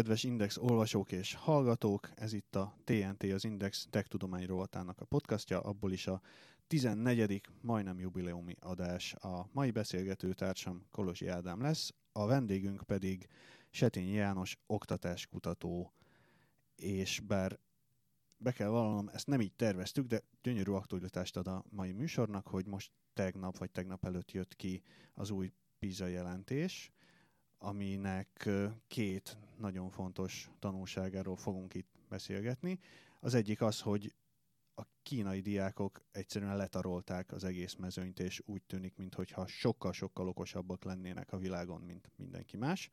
kedves Index olvasók és hallgatók! Ez itt a TNT, az Index Tech Tudomány rovatának a podcastja, abból is a 14. majdnem jubileumi adás. A mai beszélgető társam Kolosi Ádám lesz, a vendégünk pedig Setényi János oktatáskutató, és bár be kell vallanom, ezt nem így terveztük, de gyönyörű aktualitást ad a mai műsornak, hogy most tegnap vagy tegnap előtt jött ki az új PISA jelentés, aminek két nagyon fontos tanulságáról fogunk itt beszélgetni. Az egyik az, hogy a kínai diákok egyszerűen letarolták az egész mezőnyt, és úgy tűnik, mintha sokkal-sokkal okosabbak lennének a világon, mint mindenki más.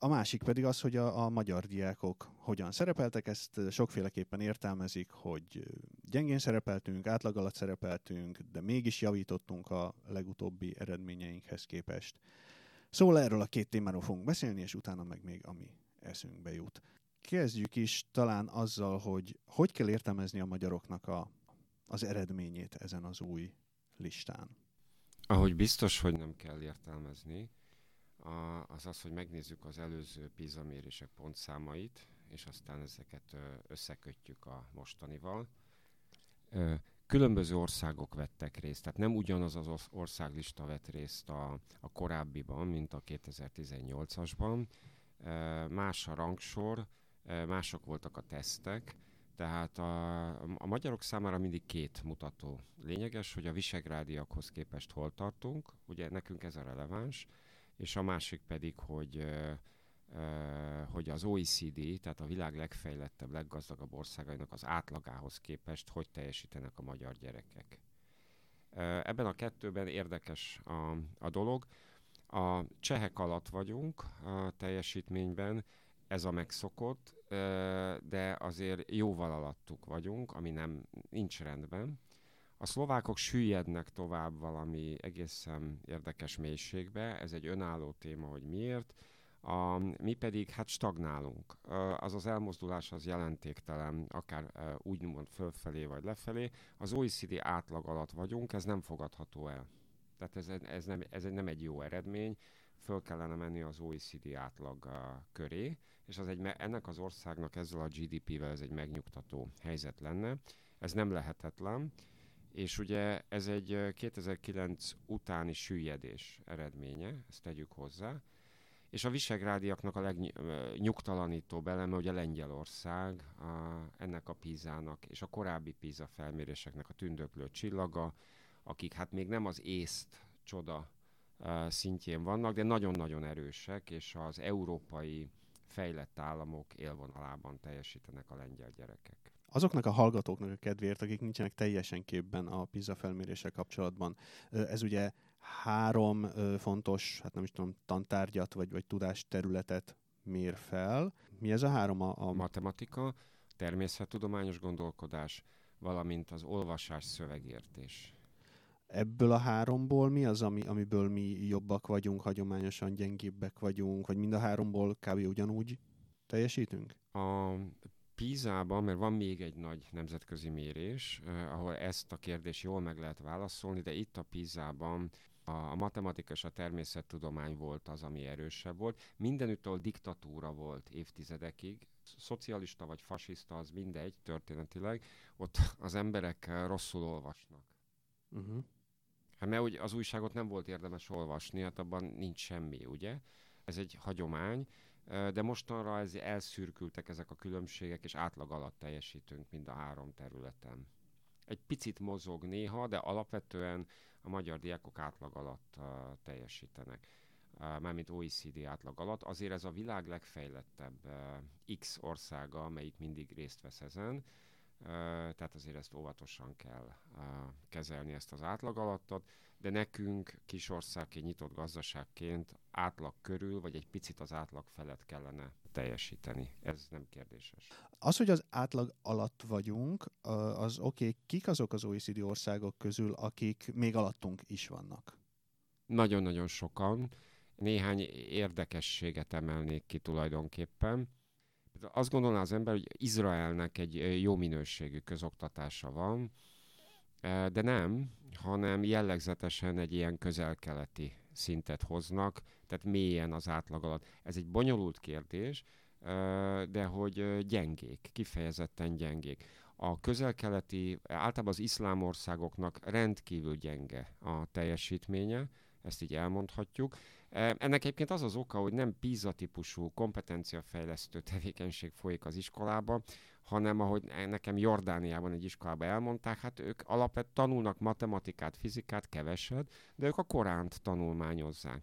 A másik pedig az, hogy a, a magyar diákok hogyan szerepeltek, ezt sokféleképpen értelmezik, hogy gyengén szerepeltünk, átlag alatt szerepeltünk, de mégis javítottunk a legutóbbi eredményeinkhez képest. Szóval erről a két témáról fogunk beszélni, és utána meg még ami eszünkbe jut. Kezdjük is talán azzal, hogy hogy kell értelmezni a magyaroknak a, az eredményét ezen az új listán. Ahogy biztos, hogy nem kell értelmezni, az az, hogy megnézzük az előző PISA mérések pontszámait, és aztán ezeket összekötjük a mostanival. Különböző országok vettek részt, tehát nem ugyanaz az országlista vett részt a, a korábbiban, mint a 2018-asban. Más a rangsor, mások voltak a tesztek, tehát a, a magyarok számára mindig két mutató lényeges, hogy a visegrádiakhoz képest hol tartunk, ugye nekünk ez a releváns, és a másik pedig, hogy hogy az OECD, tehát a világ legfejlettebb, leggazdagabb országainak az átlagához képest hogy teljesítenek a magyar gyerekek. Ebben a kettőben érdekes a, a dolog. A csehek alatt vagyunk a teljesítményben, ez a megszokott, de azért jóval alattuk vagyunk, ami nem nincs rendben. A szlovákok süllyednek tovább valami egészen érdekes mélységbe, ez egy önálló téma, hogy miért a, mi pedig hát stagnálunk. Az az elmozdulás az jelentéktelen, akár úgymond fölfelé vagy lefelé. Az OECD átlag alatt vagyunk, ez nem fogadható el. Tehát ez, ez, nem, ez nem egy jó eredmény, föl kellene menni az OECD átlag köré, és az egy, ennek az országnak ezzel a GDP-vel ez egy megnyugtató helyzet lenne. Ez nem lehetetlen, és ugye ez egy 2009 utáni süllyedés eredménye, ezt tegyük hozzá, és a visegrádiaknak a legnyugtalanítóbb eleme, hogy a Lengyelország a, ennek a pízának és a korábbi píza felméréseknek a tündöklő csillaga, akik hát még nem az észt csoda szintjén vannak, de nagyon-nagyon erősek, és az európai fejlett államok élvonalában teljesítenek a lengyel gyerekek. Azoknak a hallgatóknak a kedvéért, akik nincsenek teljesen képben a PISA felmérése kapcsolatban, ez ugye három fontos, hát nem is tudom, tantárgyat vagy, vagy tudásterületet mér fel. Mi ez a három? A, a... Matematika, természettudományos gondolkodás, valamint az olvasás szövegértés. Ebből a háromból mi az, ami, amiből mi jobbak vagyunk, hagyományosan gyengébbek vagyunk, vagy mind a háromból kb. ugyanúgy teljesítünk? A PISA-ban, mert van még egy nagy nemzetközi mérés, eh, ahol ezt a kérdést jól meg lehet válaszolni, de itt a PISA-ban a, a matematika és a természettudomány volt az, ami erősebb volt. Mindenütt, ahol diktatúra volt évtizedekig, szocialista vagy fasiszta, az mindegy történetileg, ott az emberek rosszul olvasnak. Uh-huh. Hát mert ugye az újságot nem volt érdemes olvasni, hát abban nincs semmi, ugye? Ez egy hagyomány, de mostanra ez elszürkültek ezek a különbségek, és átlag alatt teljesítünk mind a három területen. Egy picit mozog néha, de alapvetően a magyar diákok átlag alatt uh, teljesítenek, uh, mármint OECD átlag alatt. Azért ez a világ legfejlettebb X országa, amelyik mindig részt vesz ezen, tehát azért ezt óvatosan kell kezelni ezt az átlag alattot, de nekünk kisországként, nyitott gazdaságként átlag körül, vagy egy picit az átlag felett kellene teljesíteni. Ez nem kérdéses. Az, hogy az átlag alatt vagyunk, az oké, okay. kik azok az OECD országok közül, akik még alattunk is vannak? Nagyon-nagyon sokan. Néhány érdekességet emelnék ki tulajdonképpen. Azt gondolná az ember, hogy Izraelnek egy jó minőségű közoktatása van, de nem, hanem jellegzetesen egy ilyen közelkeleti szintet hoznak, tehát mélyen az átlag alatt. Ez egy bonyolult kérdés, de hogy gyengék, kifejezetten gyengék. A közel-keleti, általában az iszlám országoknak rendkívül gyenge a teljesítménye, ezt így elmondhatjuk. Ennek egyébként az az oka, hogy nem PISA típusú kompetenciafejlesztő tevékenység folyik az iskolában, hanem ahogy nekem Jordániában egy iskolában elmondták, hát ők alapvetően tanulnak matematikát, fizikát, keveset, de ők a Koránt tanulmányozzák.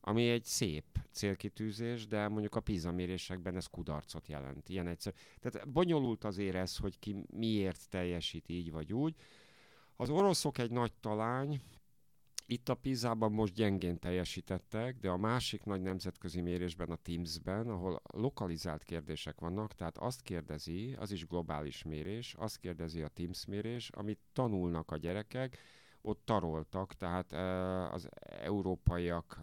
Ami egy szép célkitűzés, de mondjuk a PISA mérésekben ez kudarcot jelent. Ilyen egyszer. Tehát bonyolult azért ez, hogy ki miért teljesít így vagy úgy. Az oroszok egy nagy talány, itt a Pizában most gyengén teljesítettek, de a másik nagy nemzetközi mérésben, a Teams-ben, ahol lokalizált kérdések vannak, tehát azt kérdezi, az is globális mérés, azt kérdezi a Teams mérés, amit tanulnak a gyerekek, ott taroltak, tehát az európaiak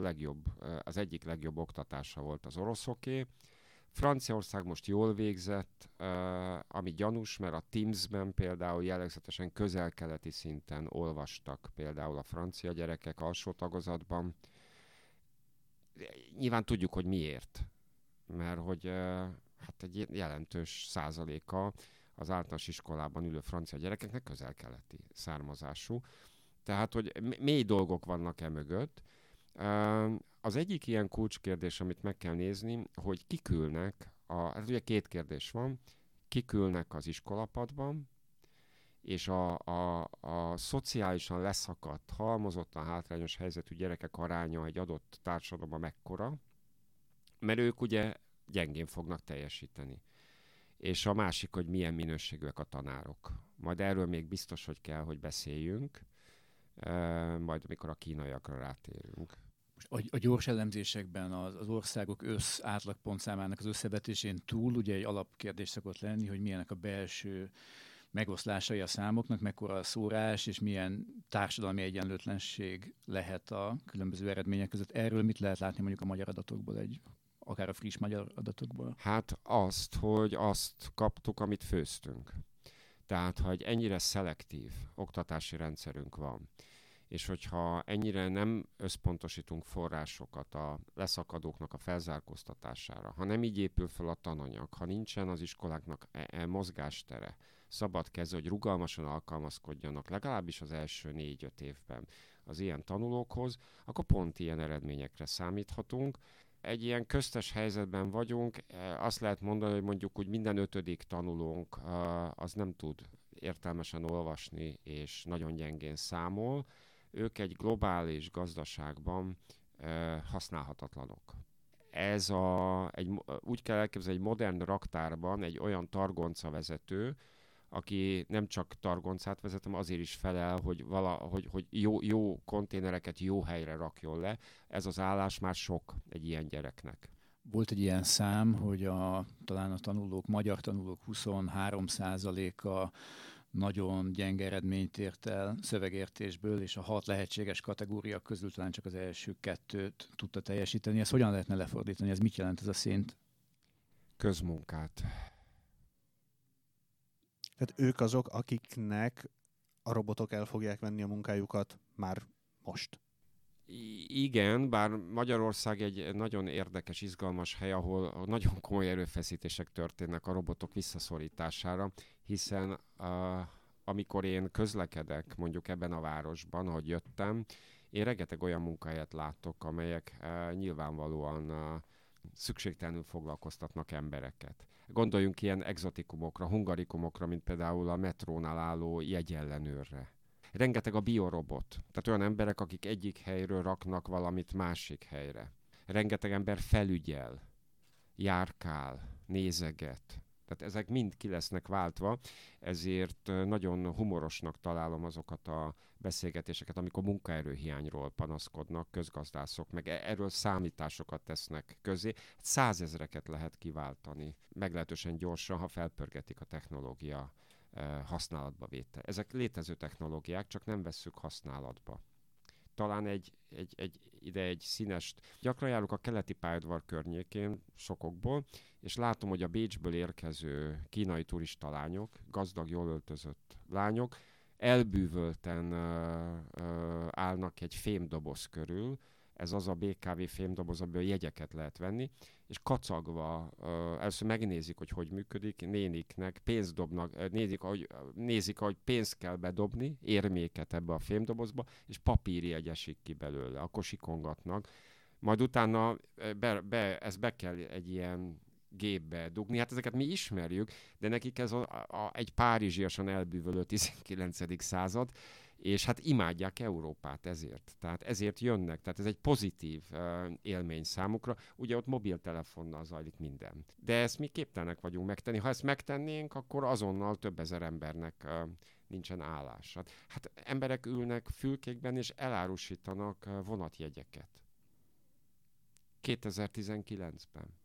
legjobb, az egyik legjobb oktatása volt az oroszoké, Franciaország most jól végzett, ami gyanús, mert a Teams-ben például jellegzetesen közel-keleti szinten olvastak például a francia gyerekek alsó tagozatban. Nyilván tudjuk, hogy miért. Mert hogy hát egy jelentős százaléka az általános iskolában ülő francia gyerekeknek közel-keleti származású. Tehát, hogy mély dolgok vannak e mögött. Az egyik ilyen kulcskérdés, amit meg kell nézni, hogy kikülnek, a, hát ugye két kérdés van, kikülnek az iskolapadban, és a, a, a szociálisan leszakadt, halmozottan hátrányos helyzetű gyerekek aránya egy adott társadalomban mekkora, mert ők ugye gyengén fognak teljesíteni. És a másik, hogy milyen minőségűek a tanárok. Majd erről még biztos, hogy kell, hogy beszéljünk, majd amikor a kínaiakra rátérünk a, a gyors elemzésekben az, az országok össz átlagpontszámának az összevetésén túl ugye egy alapkérdés szokott lenni, hogy milyenek a belső megoszlásai a számoknak, mekkora a szórás, és milyen társadalmi egyenlőtlenség lehet a különböző eredmények között. Erről mit lehet látni mondjuk a magyar adatokból, egy, akár a friss magyar adatokból? Hát azt, hogy azt kaptuk, amit főztünk. Tehát, hogy ennyire szelektív oktatási rendszerünk van, és hogyha ennyire nem összpontosítunk forrásokat a leszakadóknak a felzárkóztatására, ha nem így épül fel a tananyag, ha nincsen az iskoláknak e, e mozgástere, szabad keze, hogy rugalmasan alkalmazkodjanak legalábbis az első négy-öt évben az ilyen tanulókhoz, akkor pont ilyen eredményekre számíthatunk. Egy ilyen köztes helyzetben vagyunk, e, azt lehet mondani, hogy mondjuk úgy minden ötödik tanulónk az nem tud értelmesen olvasni, és nagyon gyengén számol, ők egy globális gazdaságban használhatatlanok. Ez a, egy, úgy kell elképzelni, egy modern raktárban egy olyan targonca vezető, aki nem csak targoncát vezetem, azért is felel, hogy, vala, hogy, hogy jó, jó konténereket jó helyre rakjon le. Ez az állás már sok egy ilyen gyereknek. Volt egy ilyen szám, hogy a, talán a tanulók, magyar tanulók 23%-a nagyon gyenge eredményt ért el szövegértésből, és a hat lehetséges kategória közül talán csak az első kettőt tudta teljesíteni. Ezt hogyan lehetne lefordítani? Ez mit jelent ez a szint? Közmunkát. Tehát ők azok, akiknek a robotok el fogják venni a munkájukat már most. Igen, bár Magyarország egy nagyon érdekes, izgalmas hely, ahol nagyon komoly erőfeszítések történnek a robotok visszaszorítására, hiszen uh, amikor én közlekedek mondjuk ebben a városban, ahogy jöttem, én rengeteg olyan munkahelyet látok, amelyek uh, nyilvánvalóan uh, szükségtelenül foglalkoztatnak embereket. Gondoljunk ilyen exotikumokra, hungarikumokra, mint például a metrónál álló jegyellenőrre rengeteg a biorobot. Tehát olyan emberek, akik egyik helyről raknak valamit másik helyre. Rengeteg ember felügyel, járkál, nézeget. Tehát ezek mind ki lesznek váltva, ezért nagyon humorosnak találom azokat a beszélgetéseket, amikor munkaerőhiányról panaszkodnak közgazdászok, meg e- erről számításokat tesznek közé. Százezreket lehet kiváltani, meglehetősen gyorsan, ha felpörgetik a technológia használatba vétel. Ezek létező technológiák, csak nem vesszük használatba. Talán egy, egy, egy, ide egy színes, gyakran járok a keleti pályaudvar környékén sokokból, és látom, hogy a Bécsből érkező kínai turista lányok, gazdag, jól öltözött lányok, elbűvölten ö, ö, állnak egy fémdoboz körül, ez az a BKV fémdoboz, amiből jegyeket lehet venni, és kacagva uh, először megnézik, hogy hogy működik, néniknek pénzt dobnak, nézik, ahogy, nézik, ahogy pénzt kell bedobni, érméket ebbe a fémdobozba, és papírjegy esik ki belőle, akkor sikongatnak. Majd utána be, be, ezt be kell egy ilyen gépbe dugni. Hát ezeket mi ismerjük, de nekik ez a, a, egy párizsiasan elbűvölő 19. század, és hát imádják Európát ezért. Tehát ezért jönnek, tehát ez egy pozitív uh, élmény számukra. Ugye ott mobiltelefonnal zajlik minden. De ezt mi képtelenek vagyunk megtenni. Ha ezt megtennénk, akkor azonnal több ezer embernek uh, nincsen állás. Hát, hát emberek ülnek fülkékben és elárusítanak uh, vonatjegyeket. 2019-ben.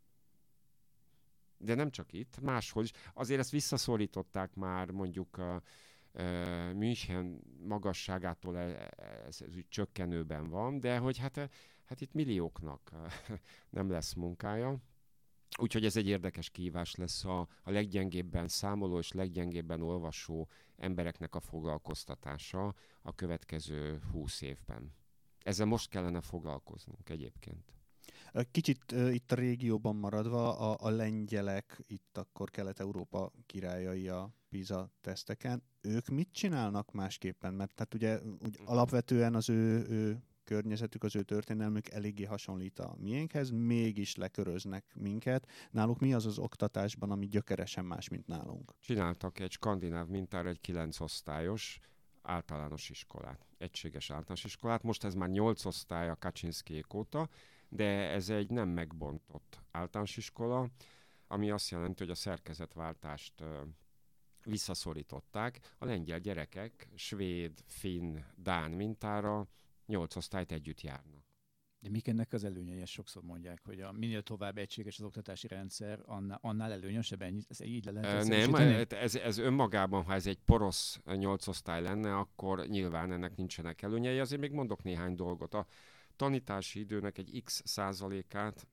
De nem csak itt, máshol is. Azért ezt visszaszorították már mondjuk uh, München magasságától ez, ez, ez úgy csökkenőben van, de hogy hát, hát itt millióknak nem lesz munkája. Úgyhogy ez egy érdekes kívás lesz a, a leggyengébben számoló és leggyengébben olvasó embereknek a foglalkoztatása a következő húsz évben. Ezzel most kellene foglalkoznunk egyébként. Kicsit uh, itt a régióban maradva, a, a lengyelek, itt akkor Kelet-Európa királyai a PISA teszteken, ők mit csinálnak másképpen? Mert tehát ugye úgy alapvetően az ő, ő környezetük, az ő történelmük eléggé hasonlít a miénkhez, mégis leköröznek minket. Náluk mi az az oktatásban, ami gyökeresen más, mint nálunk? Csináltak egy skandináv mintára egy kilenc osztályos általános iskolát, egységes általános iskolát. Most ez már nyolc osztály a Kaczynszkiék óta, de ez egy nem megbontott általános iskola, ami azt jelenti, hogy a szerkezetváltást visszaszorították. A lengyel gyerekek svéd, finn, dán mintára nyolc osztályt együtt járnak. De mik ennek az előnyei? Ezt sokszor mondják, hogy a minél tovább egységes az oktatási rendszer, annál, annál előnyösebb, ennyi, ez így le lehet Nem, ez, ez önmagában, ha ez egy porosz nyolc osztály lenne, akkor nyilván ennek nincsenek előnyei. Azért még mondok néhány dolgot. A tanítási időnek egy x százalékát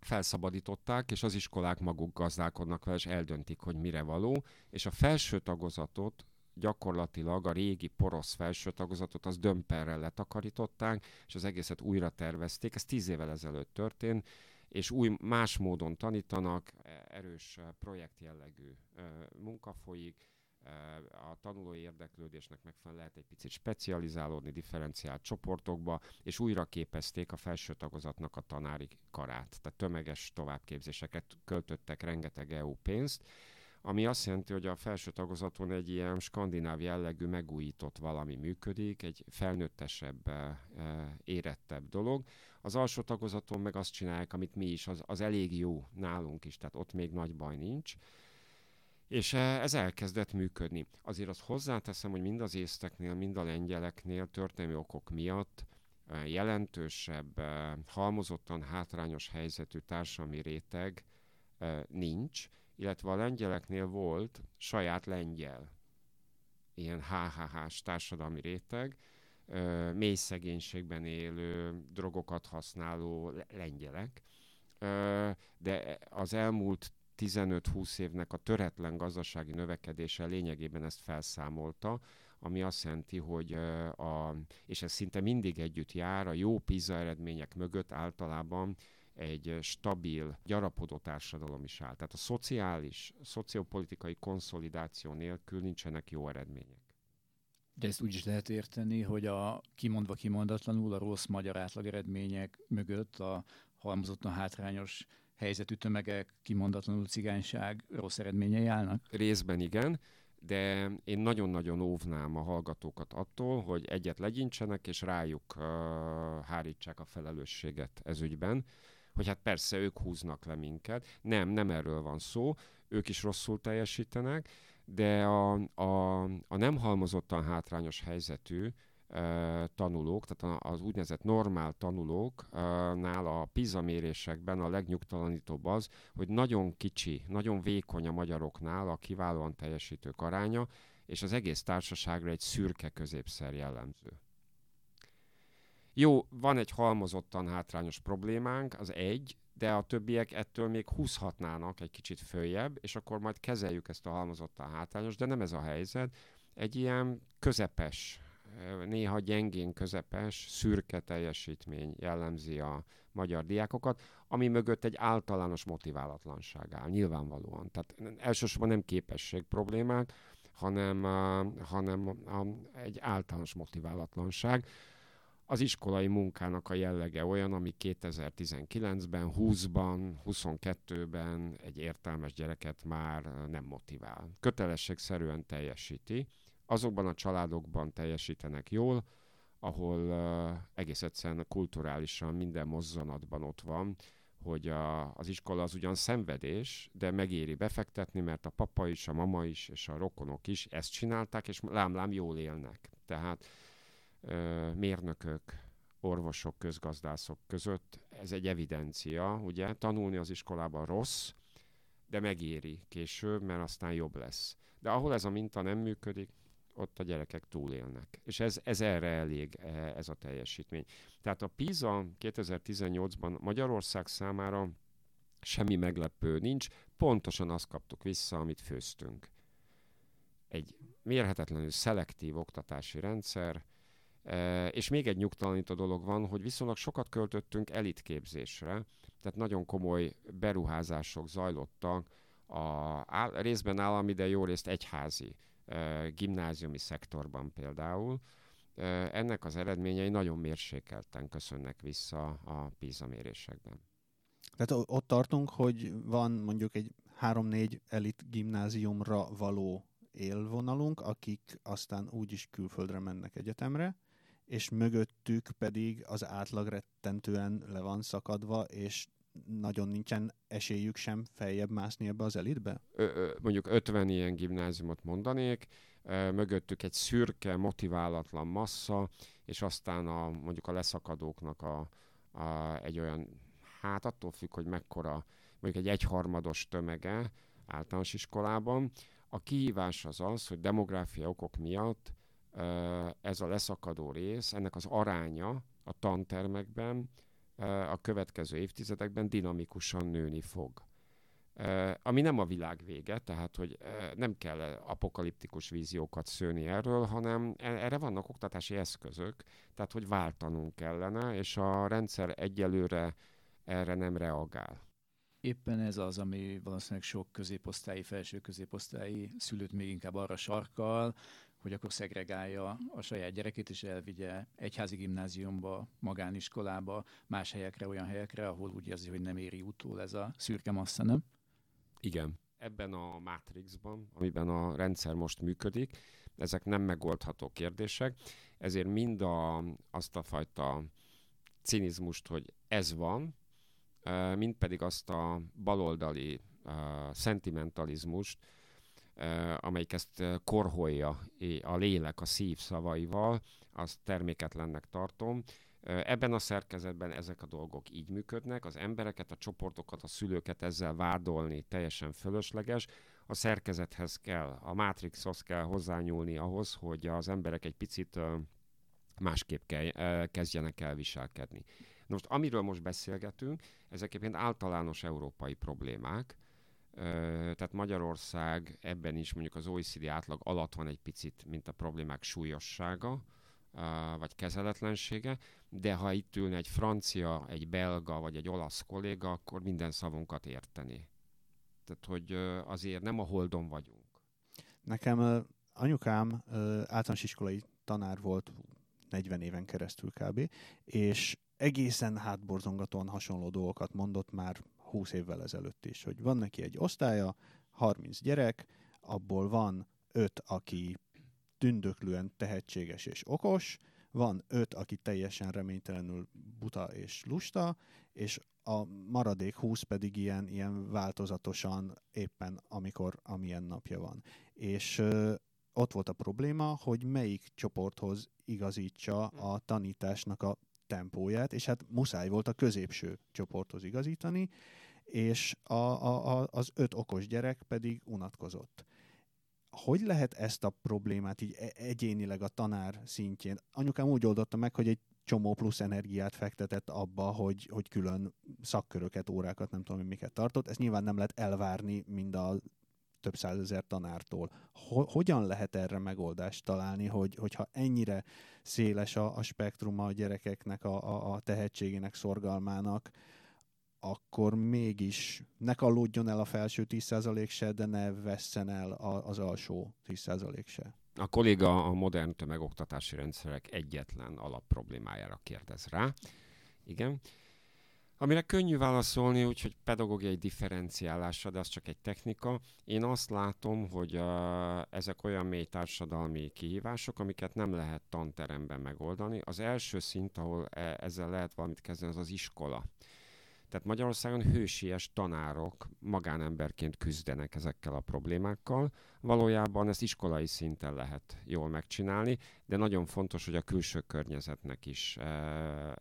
felszabadították, és az iskolák maguk gazdálkodnak vele, és eldöntik, hogy mire való, és a felső tagozatot gyakorlatilag a régi porosz felső tagozatot az dömperrel letakarították, és az egészet újra tervezték. Ez tíz évvel ezelőtt történt, és új, más módon tanítanak, erős projektjellegű munka folyik, a tanulói érdeklődésnek megfelelően lehet egy picit specializálódni differenciált csoportokba, és újra képezték a felső tagozatnak a tanári karát. Tehát tömeges továbbképzéseket költöttek rengeteg EU pénzt, ami azt jelenti, hogy a felső tagozaton egy ilyen skandináv jellegű megújított valami működik, egy felnőttesebb, érettebb dolog. Az alsó tagozaton meg azt csinálják, amit mi is, az, az elég jó nálunk is, tehát ott még nagy baj nincs és eh, ez elkezdett működni. Azért azt hozzáteszem, hogy mind az észteknél, mind a lengyeleknél történelmi okok miatt eh, jelentősebb, eh, halmozottan hátrányos helyzetű társadalmi réteg nincs, illetve a lengyeleknél volt saját lengyel, ilyen HHH-s társadalmi réteg, mély szegénységben élő, drogokat használó lengyelek, de az elmúlt 15-20 évnek a töretlen gazdasági növekedése lényegében ezt felszámolta, ami azt jelenti, hogy a, és ez szinte mindig együtt jár, a jó PISA eredmények mögött általában egy stabil, gyarapodó társadalom is áll. Tehát a szociális, szociopolitikai konszolidáció nélkül nincsenek jó eredmények. De ezt úgy is lehet érteni, hogy a kimondva kimondatlanul a rossz magyar átlag eredmények mögött a halmozottan hátrányos helyzetű tömegek, kimondatlanul cigányság rossz eredményei állnak? Részben igen, de én nagyon-nagyon óvnám a hallgatókat attól, hogy egyet legyintsenek, és rájuk uh, hárítsák a felelősséget ez ügyben, hogy hát persze ők húznak le minket. Nem, nem erről van szó, ők is rosszul teljesítenek, de a, a, a nem halmozottan hátrányos helyzetű tanulók, tehát az úgynevezett normál tanulóknál a PISA mérésekben a legnyugtalanítóbb az, hogy nagyon kicsi, nagyon vékony a magyaroknál a kiválóan teljesítők aránya, és az egész társaságra egy szürke középszer jellemző. Jó, van egy halmozottan hátrányos problémánk, az egy, de a többiek ettől még húzhatnának egy kicsit följebb, és akkor majd kezeljük ezt a halmozottan hátrányos, de nem ez a helyzet, egy ilyen közepes, néha gyengén közepes, szürke teljesítmény jellemzi a magyar diákokat, ami mögött egy általános motiválatlanság áll, nyilvánvalóan. Tehát elsősorban nem képesség problémák, hanem, hanem egy általános motiválatlanság. Az iskolai munkának a jellege olyan, ami 2019-ben, 20-ban, 22-ben egy értelmes gyereket már nem motivál. Kötelességszerűen teljesíti. Azokban a családokban teljesítenek jól, ahol uh, egész egyszerűen kulturálisan minden mozzanatban ott van, hogy a, az iskola az ugyan szenvedés, de megéri befektetni, mert a papa is, a mama is, és a rokonok is ezt csinálták, és lám-lám jól élnek. Tehát ö, mérnökök, orvosok, közgazdászok között ez egy evidencia, ugye, tanulni az iskolában rossz, de megéri később, mert aztán jobb lesz. De ahol ez a minta nem működik, ott a gyerekek túlélnek. És ez, ez erre elég, e, ez a teljesítmény. Tehát a PISA 2018-ban Magyarország számára semmi meglepő nincs, pontosan azt kaptuk vissza, amit főztünk. Egy mérhetetlenül szelektív oktatási rendszer, e, és még egy nyugtalanító dolog van, hogy viszonylag sokat költöttünk elitképzésre, tehát nagyon komoly beruházások zajlottak, a részben állami, de jó részt egyházi gimnáziumi szektorban például, ennek az eredményei nagyon mérsékelten köszönnek vissza a PISA mérésekben. Tehát ott tartunk, hogy van mondjuk egy három-négy elit gimnáziumra való élvonalunk, akik aztán úgyis külföldre mennek egyetemre, és mögöttük pedig az átlag rettentően le van szakadva, és nagyon nincsen esélyük sem feljebb mászni ebbe az elitbe? Ö, mondjuk 50 ilyen gimnáziumot mondanék, mögöttük egy szürke, motiválatlan massza, és aztán a, mondjuk a leszakadóknak a, a, egy olyan, hát attól függ, hogy mekkora, mondjuk egy egyharmados tömege általános iskolában. A kihívás az az, hogy demográfia okok miatt ez a leszakadó rész, ennek az aránya a tantermekben a következő évtizedekben dinamikusan nőni fog. Ami nem a világ vége, tehát hogy nem kell apokaliptikus víziókat szőni erről, hanem e, erre vannak oktatási eszközök, tehát hogy váltanunk kellene, és a rendszer egyelőre erre nem reagál. Éppen ez az, ami valószínűleg sok középosztályi, felső középosztályi szülőt még inkább arra sarkal, hogy akkor szegregálja a saját gyerekét, és elvigye egyházi gimnáziumba, magániskolába, más helyekre, olyan helyekre, ahol úgy érzi, hogy nem éri utól ez a szürke massza, nem? Igen. Ebben a Matrixban, amiben a rendszer most működik, ezek nem megoldható kérdések, ezért mind a, azt a fajta cinizmust, hogy ez van, mind pedig azt a baloldali uh, szentimentalizmust, amelyik ezt korholja a lélek, a szív szavaival, azt terméketlennek tartom. Ebben a szerkezetben ezek a dolgok így működnek, az embereket, a csoportokat, a szülőket ezzel vádolni teljesen fölösleges, a szerkezethez kell, a mátrixhoz kell hozzányúlni ahhoz, hogy az emberek egy picit másképp kell, kezdjenek el viselkedni. Most amiről most beszélgetünk, ezek egyébként általános európai problémák, tehát Magyarország ebben is mondjuk az OECD átlag alatt van egy picit, mint a problémák súlyossága, vagy kezeletlensége, de ha itt ülne egy francia, egy belga vagy egy olasz kolléga, akkor minden szavunkat érteni. Tehát, hogy azért nem a holdon vagyunk. Nekem anyukám általános iskolai tanár volt 40 éven keresztül kb. És egészen hátborzongatóan hasonló dolgokat mondott már 20 évvel ezelőtt is, hogy van neki egy osztálya, 30 gyerek, abból van 5, aki tündöklően tehetséges és okos, van 5, aki teljesen reménytelenül buta és lusta, és a maradék 20 pedig ilyen, ilyen változatosan éppen amikor amilyen napja van. És ö, ott volt a probléma, hogy melyik csoporthoz igazítsa a tanításnak a tempóját, és hát muszáj volt a középső csoporthoz igazítani, és a, a, a, az öt okos gyerek pedig unatkozott. Hogy lehet ezt a problémát így e, egyénileg a tanár szintjén? Anyukám úgy oldotta meg, hogy egy csomó plusz energiát fektetett abba, hogy, hogy külön szakköröket, órákat, nem tudom, miket tartott. Ezt nyilván nem lehet elvárni mind a több százezer tanártól. Ho- hogyan lehet erre megoldást találni, hogy, hogyha ennyire széles a, a spektruma a gyerekeknek, a, a, a tehetségének, szorgalmának, akkor mégis ne kalódjon el a felső 10% se, de ne vesszen el az alsó 10% se. A kolléga a modern tömegoktatási rendszerek egyetlen alapproblémájára kérdez rá. Igen. Amire könnyű válaszolni, úgyhogy pedagógiai differenciálásra, de az csak egy technika. Én azt látom, hogy uh, ezek olyan mély társadalmi kihívások, amiket nem lehet tanteremben megoldani. Az első szint, ahol e- ezzel lehet valamit kezdeni, az az iskola. Tehát Magyarországon hősies tanárok magánemberként küzdenek ezekkel a problémákkal. Valójában ezt iskolai szinten lehet jól megcsinálni, de nagyon fontos, hogy a külső környezetnek is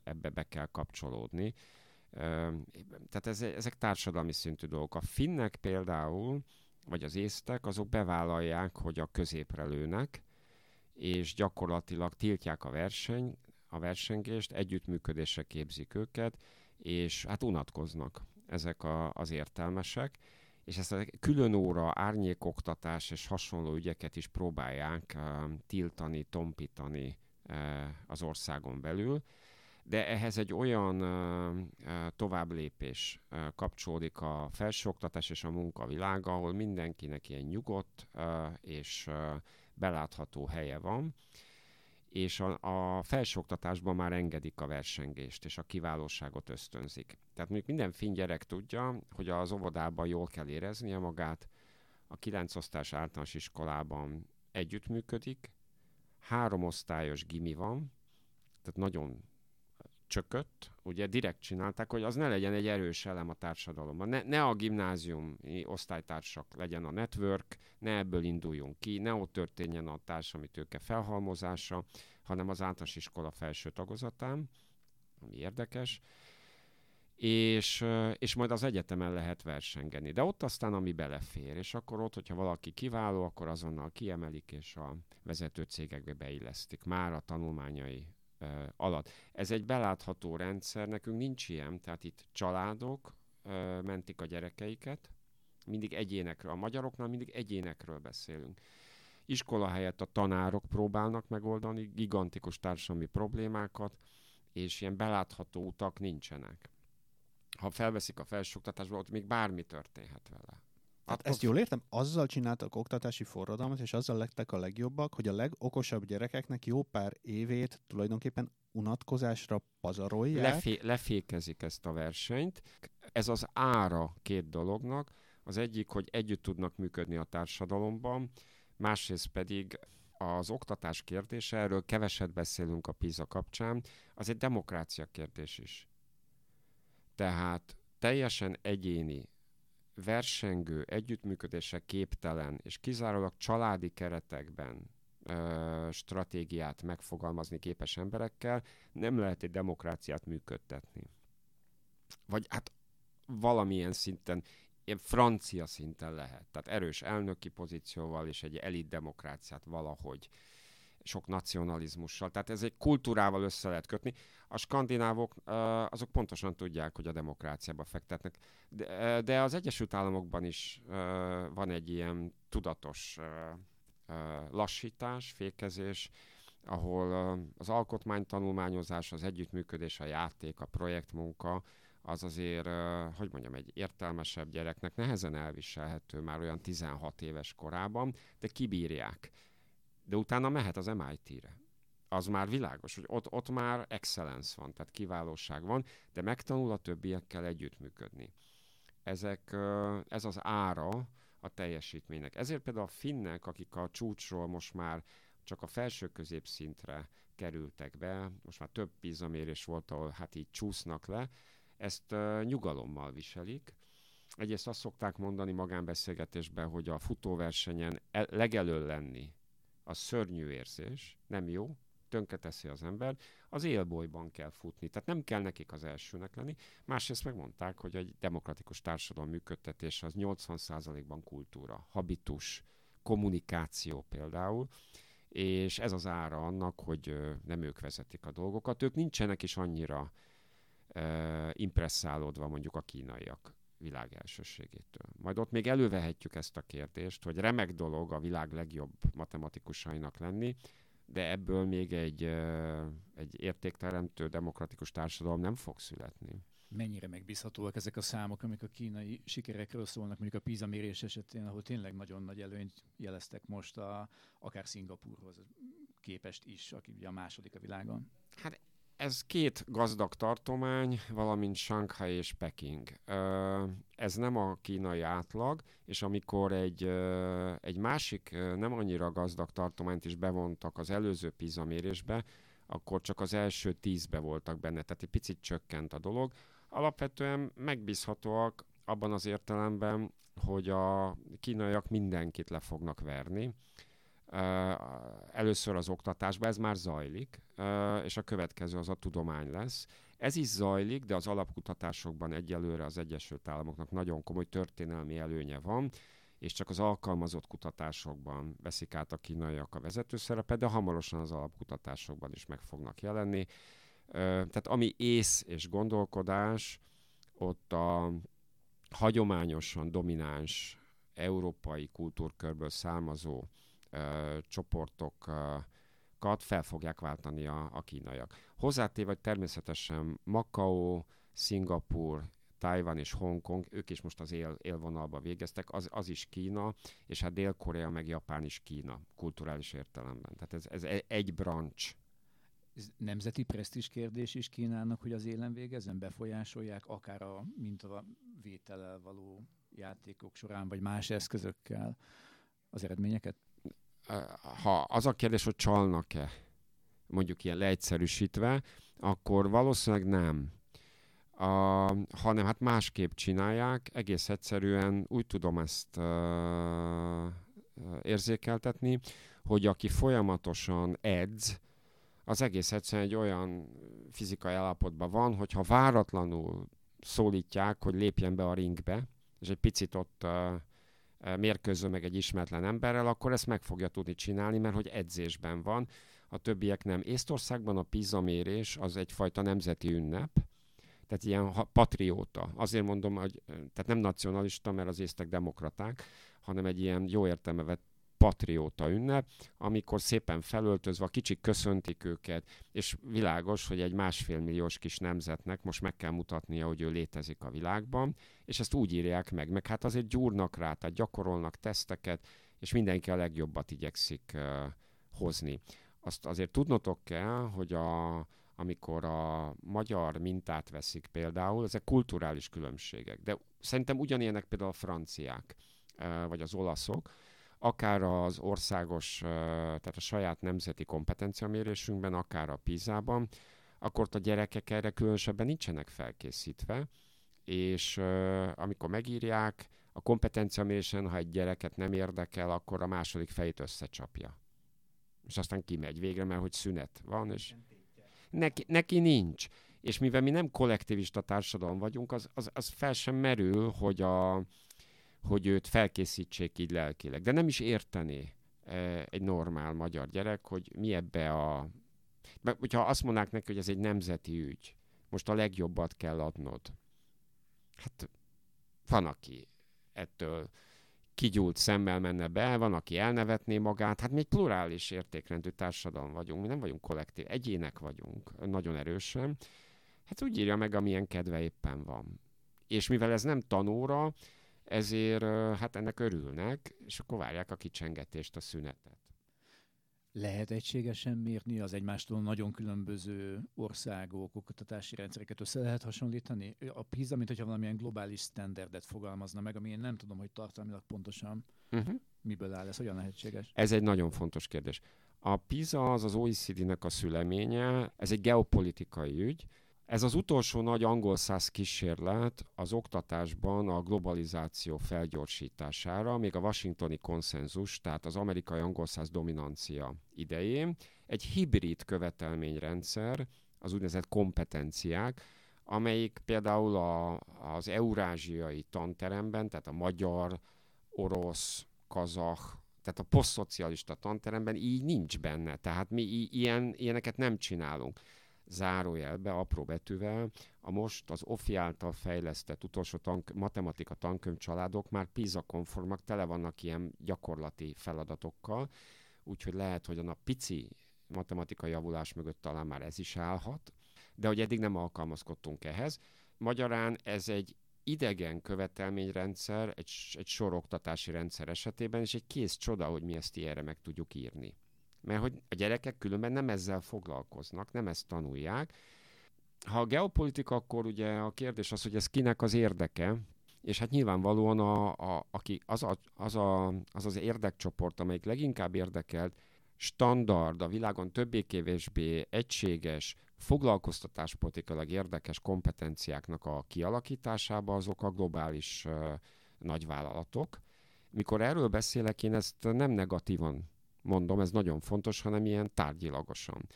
ebbe be kell kapcsolódni. Tehát ez, ezek társadalmi szintű dolgok. A finnek például, vagy az észtek, azok bevállalják, hogy a középre lőnek, és gyakorlatilag tiltják a verseny, a versengést, együttműködésre képzik őket, és hát unatkoznak ezek a, az értelmesek, és ezt a külön óra, árnyékoktatás és hasonló ügyeket is próbálják uh, tiltani, tompítani uh, az országon belül, de ehhez egy olyan továbblépés kapcsolódik a felsőoktatás és a munkavilága, ahol mindenkinek ilyen nyugodt és belátható helye van, és a, a felsőoktatásban már engedik a versengést, és a kiválóságot ösztönzik. Tehát mondjuk minden finn gyerek tudja, hogy az óvodában jól kell éreznie magát, a kilenc osztás általános iskolában együttműködik, három osztályos gimi van, tehát nagyon csökött, ugye direkt csinálták, hogy az ne legyen egy erős elem a társadalomban. Ne, ne a gimnázium osztálytársak legyen a network, ne ebből induljunk ki, ne ott történjen a társadalmi tőke felhalmozása, hanem az általános iskola felső tagozatán, ami érdekes, és, és majd az egyetemen lehet versengeni. De ott aztán, ami belefér, és akkor ott, hogyha valaki kiváló, akkor azonnal kiemelik, és a vezető cégekbe beillesztik már a tanulmányai alatt. Ez egy belátható rendszer, nekünk nincs ilyen, tehát itt családok mentik a gyerekeiket, mindig egyénekről, a magyaroknál mindig egyénekről beszélünk. Iskola helyett a tanárok próbálnak megoldani gigantikus társadalmi problémákat, és ilyen belátható utak nincsenek. Ha felveszik a felsőoktatásba, ott még bármi történhet vele. Hát ezt jól értem, azzal csináltak oktatási forradalmat, és azzal lettek a legjobbak, hogy a legokosabb gyerekeknek jó pár évét tulajdonképpen unatkozásra pazarolják. Lefé- lefékezik ezt a versenyt. Ez az ára két dolognak. Az egyik, hogy együtt tudnak működni a társadalomban, másrészt pedig az oktatás kérdése, erről keveset beszélünk a PISA kapcsán, az egy demokrácia kérdés is. Tehát teljesen egyéni versengő, együttműködésre képtelen és kizárólag családi keretekben ö, stratégiát megfogalmazni képes emberekkel nem lehet egy demokráciát működtetni. Vagy hát valamilyen szinten, ilyen francia szinten lehet. Tehát erős elnöki pozícióval és egy elit demokráciát valahogy sok nacionalizmussal. Tehát ez egy kultúrával össze lehet kötni. A skandinávok azok pontosan tudják, hogy a demokráciába fektetnek. De, az Egyesült Államokban is van egy ilyen tudatos lassítás, fékezés, ahol az alkotmánytanulmányozás, az együttműködés, a játék, a projektmunka, az azért, hogy mondjam, egy értelmesebb gyereknek nehezen elviselhető már olyan 16 éves korában, de kibírják de utána mehet az MIT-re. Az már világos, hogy ott, ott már excellence van, tehát kiválóság van, de megtanul a többiekkel együttműködni. Ezek, ez az ára a teljesítménynek. Ezért például a finnek, akik a csúcsról most már csak a felső középszintre kerültek be, most már több pizamérés volt, ahol hát így csúsznak le, ezt nyugalommal viselik. Egyrészt azt szokták mondani magánbeszélgetésben, hogy a futóversenyen el, legelől lenni az szörnyű érzés, nem jó, tönkreteszi az ember, az élbolyban kell futni. Tehát nem kell nekik az elsőnek lenni. Másrészt megmondták, hogy egy demokratikus társadalom működtetése az 80%-ban kultúra, habitus, kommunikáció például, és ez az ára annak, hogy nem ők vezetik a dolgokat. Ők nincsenek is annyira uh, impresszálódva mondjuk a kínaiak világ elsőségétől. Majd ott még elővehetjük ezt a kérdést, hogy remek dolog a világ legjobb matematikusainak lenni, de ebből még egy, egy értékteremtő demokratikus társadalom nem fog születni. Mennyire megbízhatóak ezek a számok, amik a kínai sikerekről szólnak, mondjuk a PISA mérés esetén, ahol tényleg nagyon nagy előnyt jeleztek most a, akár Szingapurhoz képest is, aki ugye a második a világon? Hát ez két gazdag tartomány, valamint Shanghai és Peking. Ez nem a kínai átlag, és amikor egy, egy másik nem annyira gazdag tartományt is bevontak az előző PISA mérésbe, akkor csak az első tízbe voltak benne, tehát egy picit csökkent a dolog. Alapvetően megbízhatóak abban az értelemben, hogy a kínaiak mindenkit le fognak verni, először az oktatásban, ez már zajlik, és a következő az a tudomány lesz. Ez is zajlik, de az alapkutatásokban egyelőre az Egyesült Államoknak nagyon komoly történelmi előnye van, és csak az alkalmazott kutatásokban veszik át a kínaiak a vezetőszerepet, de hamarosan az alapkutatásokban is meg fognak jelenni. Tehát ami ész és gondolkodás, ott a hagyományosan domináns európai kultúrkörből származó ö, csoportokat fel fogják váltani a, a kínaiak. Hozzátéve, hogy természetesen Makao, Szingapur, Tajvan és Hongkong, ők is most az él, élvonalba végeztek, az, az is Kína, és hát Dél-Korea meg Japán is Kína, kulturális értelemben. Tehát ez, ez e, egy branch. Ez nemzeti presztis kérdés is Kínának, hogy az élen végezzen, befolyásolják akár a mintavétellel való játékok során, vagy más eszközökkel az eredményeket? Ha az a kérdés, hogy csalnak-e, mondjuk ilyen leegyszerűsítve, akkor valószínűleg nem. A, hanem hát másképp csinálják, egész egyszerűen úgy tudom ezt uh, érzékeltetni, hogy aki folyamatosan edz, az egész egyszerűen egy olyan fizikai állapotban van, hogyha váratlanul szólítják, hogy lépjen be a ringbe, és egy picit ott uh, mérkőző meg egy ismeretlen emberrel, akkor ezt meg fogja tudni csinálni, mert hogy edzésben van, a többiek nem. Észtországban a PISA mérés az egyfajta nemzeti ünnep, tehát ilyen patrióta. Azért mondom, hogy tehát nem nacionalista, mert az észtek demokraták, hanem egy ilyen jó értelme vett patrióta ünnep, amikor szépen felöltözve a kicsik köszöntik őket, és világos, hogy egy másfél milliós kis nemzetnek most meg kell mutatnia, hogy ő létezik a világban, és ezt úgy írják meg, meg hát azért gyúrnak rá, tehát gyakorolnak teszteket, és mindenki a legjobbat igyekszik uh, hozni. Azt azért tudnotok kell, hogy a, amikor a magyar mintát veszik például, ezek kulturális különbségek, de szerintem ugyanilyenek például a franciák, vagy az olaszok, akár az országos, tehát a saját nemzeti kompetenciamérésünkben, akár a PISA-ban, akkor a gyerekek erre különösebben nincsenek felkészítve, és amikor megírják, a kompetenciamérésen, ha egy gyereket nem érdekel, akkor a második fejét összecsapja. És aztán kimegy végre, mert hogy szünet van, és neki, neki nincs. És mivel mi nem kollektivista társadalom vagyunk, az, az, az fel sem merül, hogy a, hogy őt felkészítsék így lelkileg. De nem is értené e, egy normál magyar gyerek, hogy mi ebbe a... Mert hogyha azt mondanák neki, hogy ez egy nemzeti ügy, most a legjobbat kell adnod. Hát van, aki ettől kigyúlt szemmel menne be, van, aki elnevetné magát. Hát mi egy plurális értékrendű társadalom vagyunk, mi nem vagyunk kollektív, egyének vagyunk, nagyon erősen. Hát úgy írja meg, amilyen kedve éppen van. És mivel ez nem tanóra, ezért hát ennek örülnek, és akkor várják a kicsengetést, a szünetet. Lehet egységesen mérni az egymástól nagyon különböző országok, oktatási rendszereket össze lehet hasonlítani? A PISA, mint hogyha valamilyen globális standardet fogalmazna meg, ami én nem tudom, hogy tartalmilag pontosan uh-huh. miből áll ez, hogyan lehetséges? Ez egy nagyon fontos kérdés. A PISA az az OECD-nek a szüleménye, ez egy geopolitikai ügy, ez az utolsó nagy angol száz kísérlet az oktatásban a globalizáció felgyorsítására, még a washingtoni konszenzus, tehát az amerikai angol száz dominancia idején, egy hibrid követelményrendszer, az úgynevezett kompetenciák, amelyik például a, az eurázsiai tanteremben, tehát a magyar, orosz, kazah, tehát a posztszocialista tanteremben így nincs benne. Tehát mi ilyen, ilyeneket nem csinálunk zárójelbe, apró betűvel, a most az OFI által fejlesztett utolsó tank, matematika tankönyv családok már PISA konformak, tele vannak ilyen gyakorlati feladatokkal, úgyhogy lehet, hogy a pici matematikai javulás mögött talán már ez is állhat, de hogy eddig nem alkalmazkodtunk ehhez. Magyarán ez egy idegen követelményrendszer, egy, egy soroktatási rendszer esetében, és egy kész csoda, hogy mi ezt ilyenre meg tudjuk írni. Mert hogy a gyerekek különben nem ezzel foglalkoznak, nem ezt tanulják. Ha a geopolitika, akkor ugye a kérdés az, hogy ez kinek az érdeke, és hát nyilvánvalóan a, a, aki az, a, az, a, az az érdekcsoport, amelyik leginkább érdekelt, standard, a világon többé-kevésbé egységes, foglalkoztatáspolitikailag érdekes kompetenciáknak a kialakításába azok a globális uh, nagyvállalatok. Mikor erről beszélek, én ezt nem negatívan mondom, ez nagyon fontos, hanem ilyen tárgyilagosan.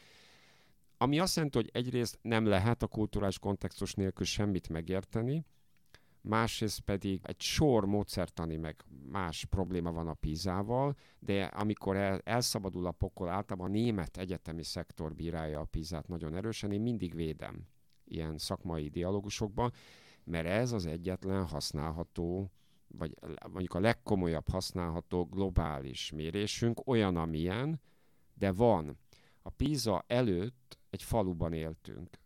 Ami azt jelenti, hogy egyrészt nem lehet a kulturális kontextus nélkül semmit megérteni, másrészt pedig egy sor módszertani meg más probléma van a pízával, de amikor el, elszabadul a pokol, általában a német egyetemi szektor bírálja a pízát nagyon erősen, én mindig védem ilyen szakmai dialógusokban, mert ez az egyetlen használható, vagy mondjuk a legkomolyabb használható globális mérésünk, olyan, amilyen, de van. A PISA előtt egy faluban éltünk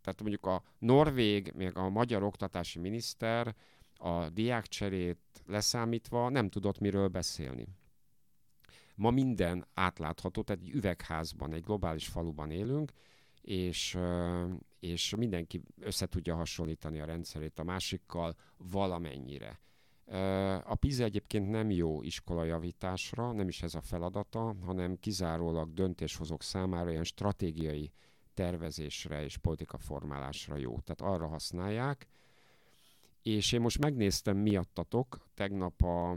tehát mondjuk a norvég, még a magyar oktatási miniszter a diákcserét leszámítva nem tudott miről beszélni. Ma minden átlátható, tehát egy üvegházban, egy globális faluban élünk, és, és mindenki össze tudja hasonlítani a rendszerét a másikkal valamennyire. A PISA egyébként nem jó iskola nem is ez a feladata, hanem kizárólag döntéshozók számára ilyen stratégiai tervezésre és politikaformálásra jó. Tehát arra használják. És én most megnéztem miattatok tegnap a,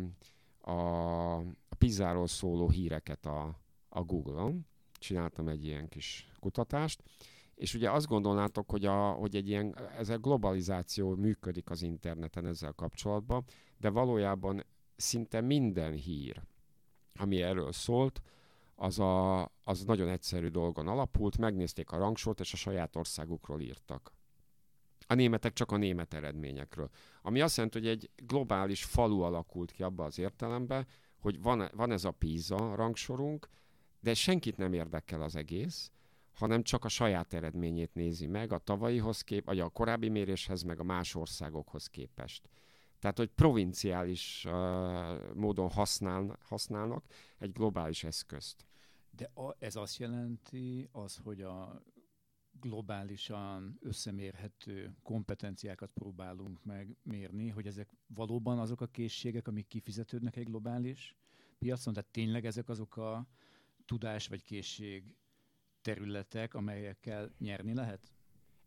a, a Pizzáról szóló híreket a, a Google-on. Csináltam egy ilyen kis kutatást, és ugye azt gondolnátok, hogy, a, hogy egy ilyen, ez a globalizáció működik az interneten ezzel kapcsolatban, de valójában szinte minden hír, ami erről szólt, az, a, az nagyon egyszerű dolgon alapult, megnézték a rangsort, és a saját országukról írtak. A németek csak a német eredményekről. Ami azt jelenti, hogy egy globális falu alakult ki abba az értelemben, hogy van, van ez a PISA rangsorunk, de senkit nem érdekel az egész, hanem csak a saját eredményét nézi meg a tavalyihoz kép, vagy a korábbi méréshez, meg a más országokhoz képest. Tehát, hogy provinciális uh, módon használ, használnak egy globális eszközt. De a, ez azt jelenti, az, hogy a globálisan összemérhető kompetenciákat próbálunk megmérni, hogy ezek valóban azok a készségek, amik kifizetődnek egy globális piacon? Tehát tényleg ezek azok a tudás vagy készség területek, amelyekkel nyerni lehet?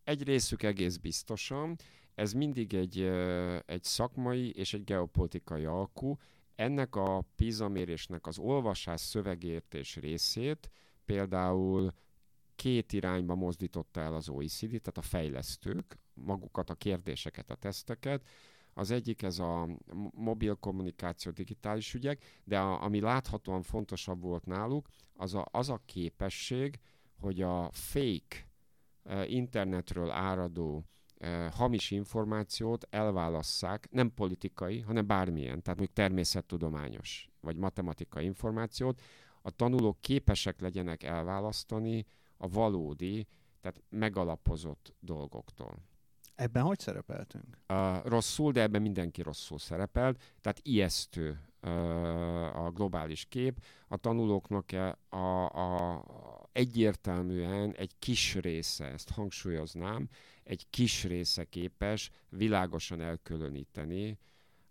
Egy részük egész biztosan. Ez mindig egy, egy szakmai és egy geopolitikai alkú, ennek a PISA mérésnek az olvasás szövegértés részét például két irányba mozdította el az OECD, tehát a fejlesztők, magukat a kérdéseket, a teszteket. Az egyik ez a mobil kommunikáció, digitális ügyek, de a, ami láthatóan fontosabb volt náluk, az a, az a képesség, hogy a fake internetről áradó hamis információt elválasszák, nem politikai, hanem bármilyen, tehát mondjuk természettudományos vagy matematikai információt, a tanulók képesek legyenek elválasztani a valódi, tehát megalapozott dolgoktól. Ebben hogy szerepeltünk? Uh, rosszul, de ebben mindenki rosszul szerepelt, tehát ijesztő a globális kép. A tanulóknak e, a, a, egyértelműen egy kis része, ezt hangsúlyoznám, egy kis része képes világosan elkülöníteni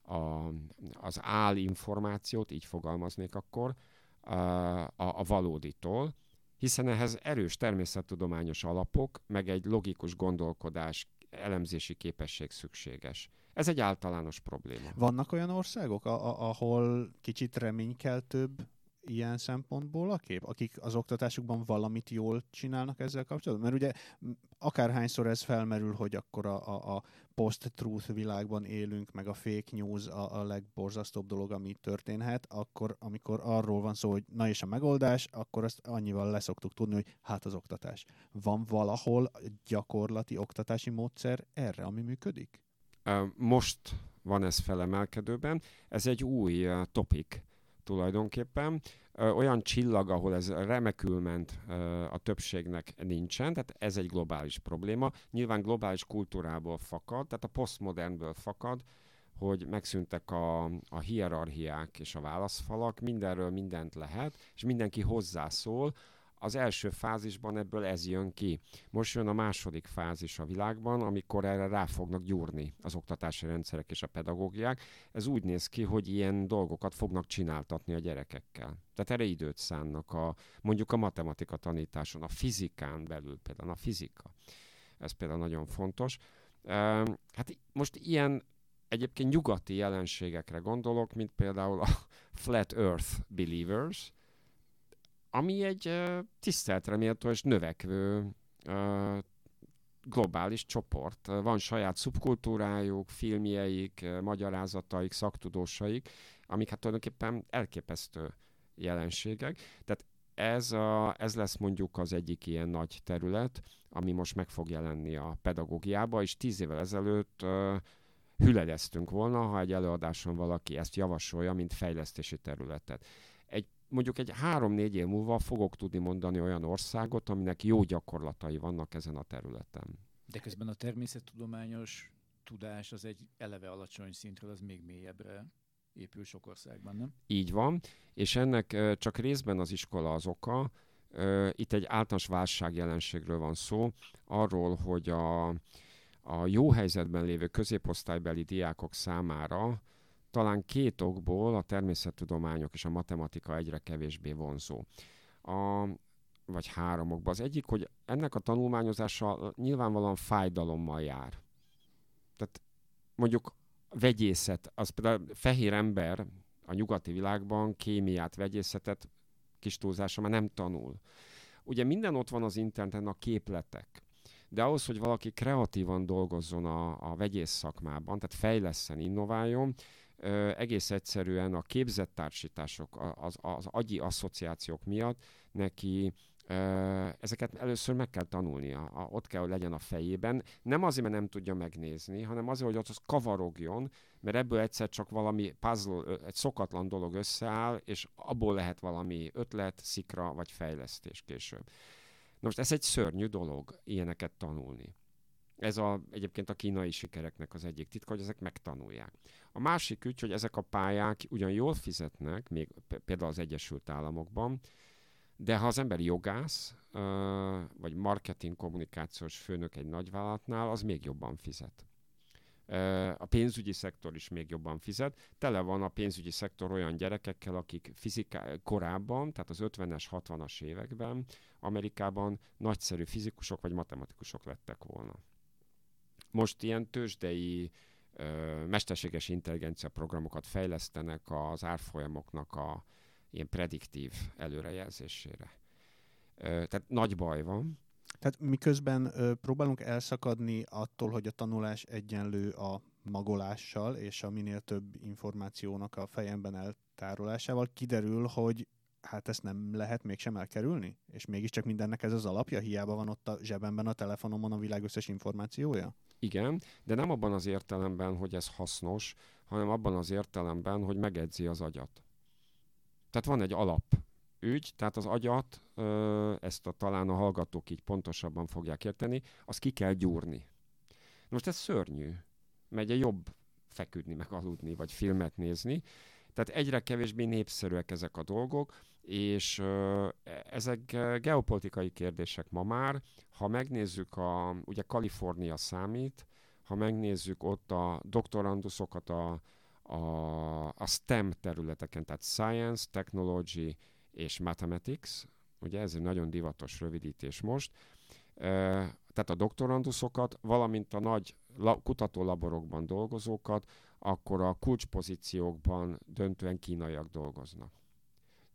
a, az információt, így fogalmaznék akkor, a, a, a valóditól, hiszen ehhez erős természettudományos alapok, meg egy logikus gondolkodás, elemzési képesség szükséges. Ez egy általános probléma. Vannak olyan országok, ahol kicsit reménykeltőbb ilyen szempontból a kép, akik az oktatásukban valamit jól csinálnak ezzel kapcsolatban? Mert ugye akárhányszor ez felmerül, hogy akkor a, a, a post-truth világban élünk, meg a fake news a, a legborzasztóbb dolog, ami történhet, akkor amikor arról van szó, hogy na és a megoldás, akkor azt annyival leszoktuk tudni, hogy hát az oktatás. Van valahol gyakorlati oktatási módszer erre, ami működik? Most van ez felemelkedőben. Ez egy új topik tulajdonképpen. Olyan csillag, ahol ez remekül ment a többségnek nincsen, tehát ez egy globális probléma. Nyilván globális kultúrából fakad, tehát a posztmodernből fakad, hogy megszűntek a, a hierarchiák és a válaszfalak, mindenről mindent lehet, és mindenki hozzászól, az első fázisban ebből ez jön ki. Most jön a második fázis a világban, amikor erre rá fognak gyúrni az oktatási rendszerek és a pedagógiák. Ez úgy néz ki, hogy ilyen dolgokat fognak csináltatni a gyerekekkel. Tehát erre időt szánnak a, mondjuk a matematika tanításon, a fizikán belül például, a fizika. Ez például nagyon fontos. Hát most ilyen egyébként nyugati jelenségekre gondolok, mint például a Flat Earth Believers, ami egy uh, tiszteletre méltó és növekvő globális csoport. Van saját szubkultúrájuk, filmjeik, magyarázataik, szaktudósaik, amik hát tulajdonképpen elképesztő jelenségek. Tehát ez, a, ez lesz mondjuk az egyik ilyen nagy terület, ami most meg fog jelenni a pedagógiába, és tíz évvel ezelőtt uh, hüledeztünk volna, ha egy előadáson valaki ezt javasolja, mint fejlesztési területet mondjuk egy három-négy év múlva fogok tudni mondani olyan országot, aminek jó gyakorlatai vannak ezen a területen. De közben a természettudományos tudás az egy eleve alacsony szintről, az még mélyebbre épül sok országban, nem? Így van, és ennek csak részben az iskola az oka. Itt egy általános válságjelenségről van szó, arról, hogy a, a jó helyzetben lévő középosztálybeli diákok számára talán két okból a természettudományok és a matematika egyre kevésbé vonzó. A, vagy három okból. Az egyik, hogy ennek a tanulmányozása nyilvánvalóan fájdalommal jár. Tehát mondjuk vegyészet, az például fehér ember a nyugati világban kémiát, vegyészetet kis túlzása már nem tanul. Ugye minden ott van az interneten, a képletek. De ahhoz, hogy valaki kreatívan dolgozzon a, a vegyész szakmában, tehát fejleszen, innováljon, egész egyszerűen a képzett társítások, az, az agyi asszociációk miatt neki ezeket először meg kell tanulnia, ott kell, hogy legyen a fejében. Nem azért, mert nem tudja megnézni, hanem azért, hogy ott az kavarogjon, mert ebből egyszer csak valami puzzle, egy szokatlan dolog összeáll, és abból lehet valami ötlet, szikra vagy fejlesztés később. Na most ez egy szörnyű dolog, ilyeneket tanulni. Ez a, egyébként a kínai sikereknek az egyik titka, hogy ezek megtanulják. A másik ügy, hogy ezek a pályák ugyan jól fizetnek, még például az Egyesült Államokban, de ha az ember jogász, vagy marketing kommunikációs főnök egy nagyvállalatnál, az még jobban fizet. A pénzügyi szektor is még jobban fizet. Tele van a pénzügyi szektor olyan gyerekekkel, akik fiziká- korábban, tehát az 50-es, 60-as években Amerikában nagyszerű fizikusok vagy matematikusok lettek volna. Most ilyen tőzsdei mesterséges intelligencia programokat fejlesztenek az árfolyamoknak a ilyen prediktív előrejelzésére. Tehát nagy baj van. Tehát miközben próbálunk elszakadni attól, hogy a tanulás egyenlő a magolással és a minél több információnak a fejemben eltárolásával, kiderül, hogy hát ezt nem lehet mégsem elkerülni? És mégiscsak mindennek ez az alapja? Hiába van ott a zsebemben, a telefonomon a világ összes információja? Igen, de nem abban az értelemben, hogy ez hasznos, hanem abban az értelemben, hogy megedzi az agyat. Tehát van egy alap ügy, tehát az agyat, ezt a, talán a hallgatók így pontosabban fogják érteni, azt ki kell gyúrni. Most ez szörnyű, mert egy jobb feküdni, meg aludni, vagy filmet nézni. Tehát egyre kevésbé népszerűek ezek a dolgok, és ezek geopolitikai kérdések ma már. Ha megnézzük, a, ugye Kalifornia számít, ha megnézzük ott a doktoranduszokat a, a, a STEM területeken, tehát Science, Technology és Mathematics, ugye ez egy nagyon divatos rövidítés most, tehát a doktoranduszokat, valamint a nagy kutatólaborokban dolgozókat, akkor a kulcspozíciókban döntően kínaiak dolgoznak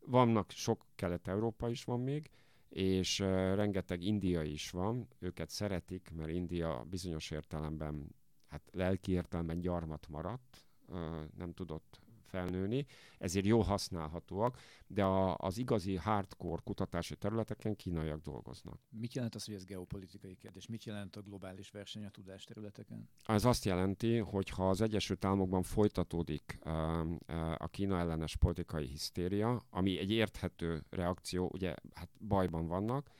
vannak sok kelet-európa is van még, és rengeteg indiai is van, őket szeretik, mert India bizonyos értelemben, hát lelki értelemben gyarmat maradt, nem tudott felnőni, ezért jól használhatóak, de a, az igazi hardcore kutatási területeken kínaiak dolgoznak. Mit jelent az, hogy ez geopolitikai kérdés? Mit jelent a globális verseny a tudás területeken? Ez azt jelenti, hogy ha az Egyesült Államokban folytatódik a Kína ellenes politikai hisztéria, ami egy érthető reakció, ugye hát bajban vannak,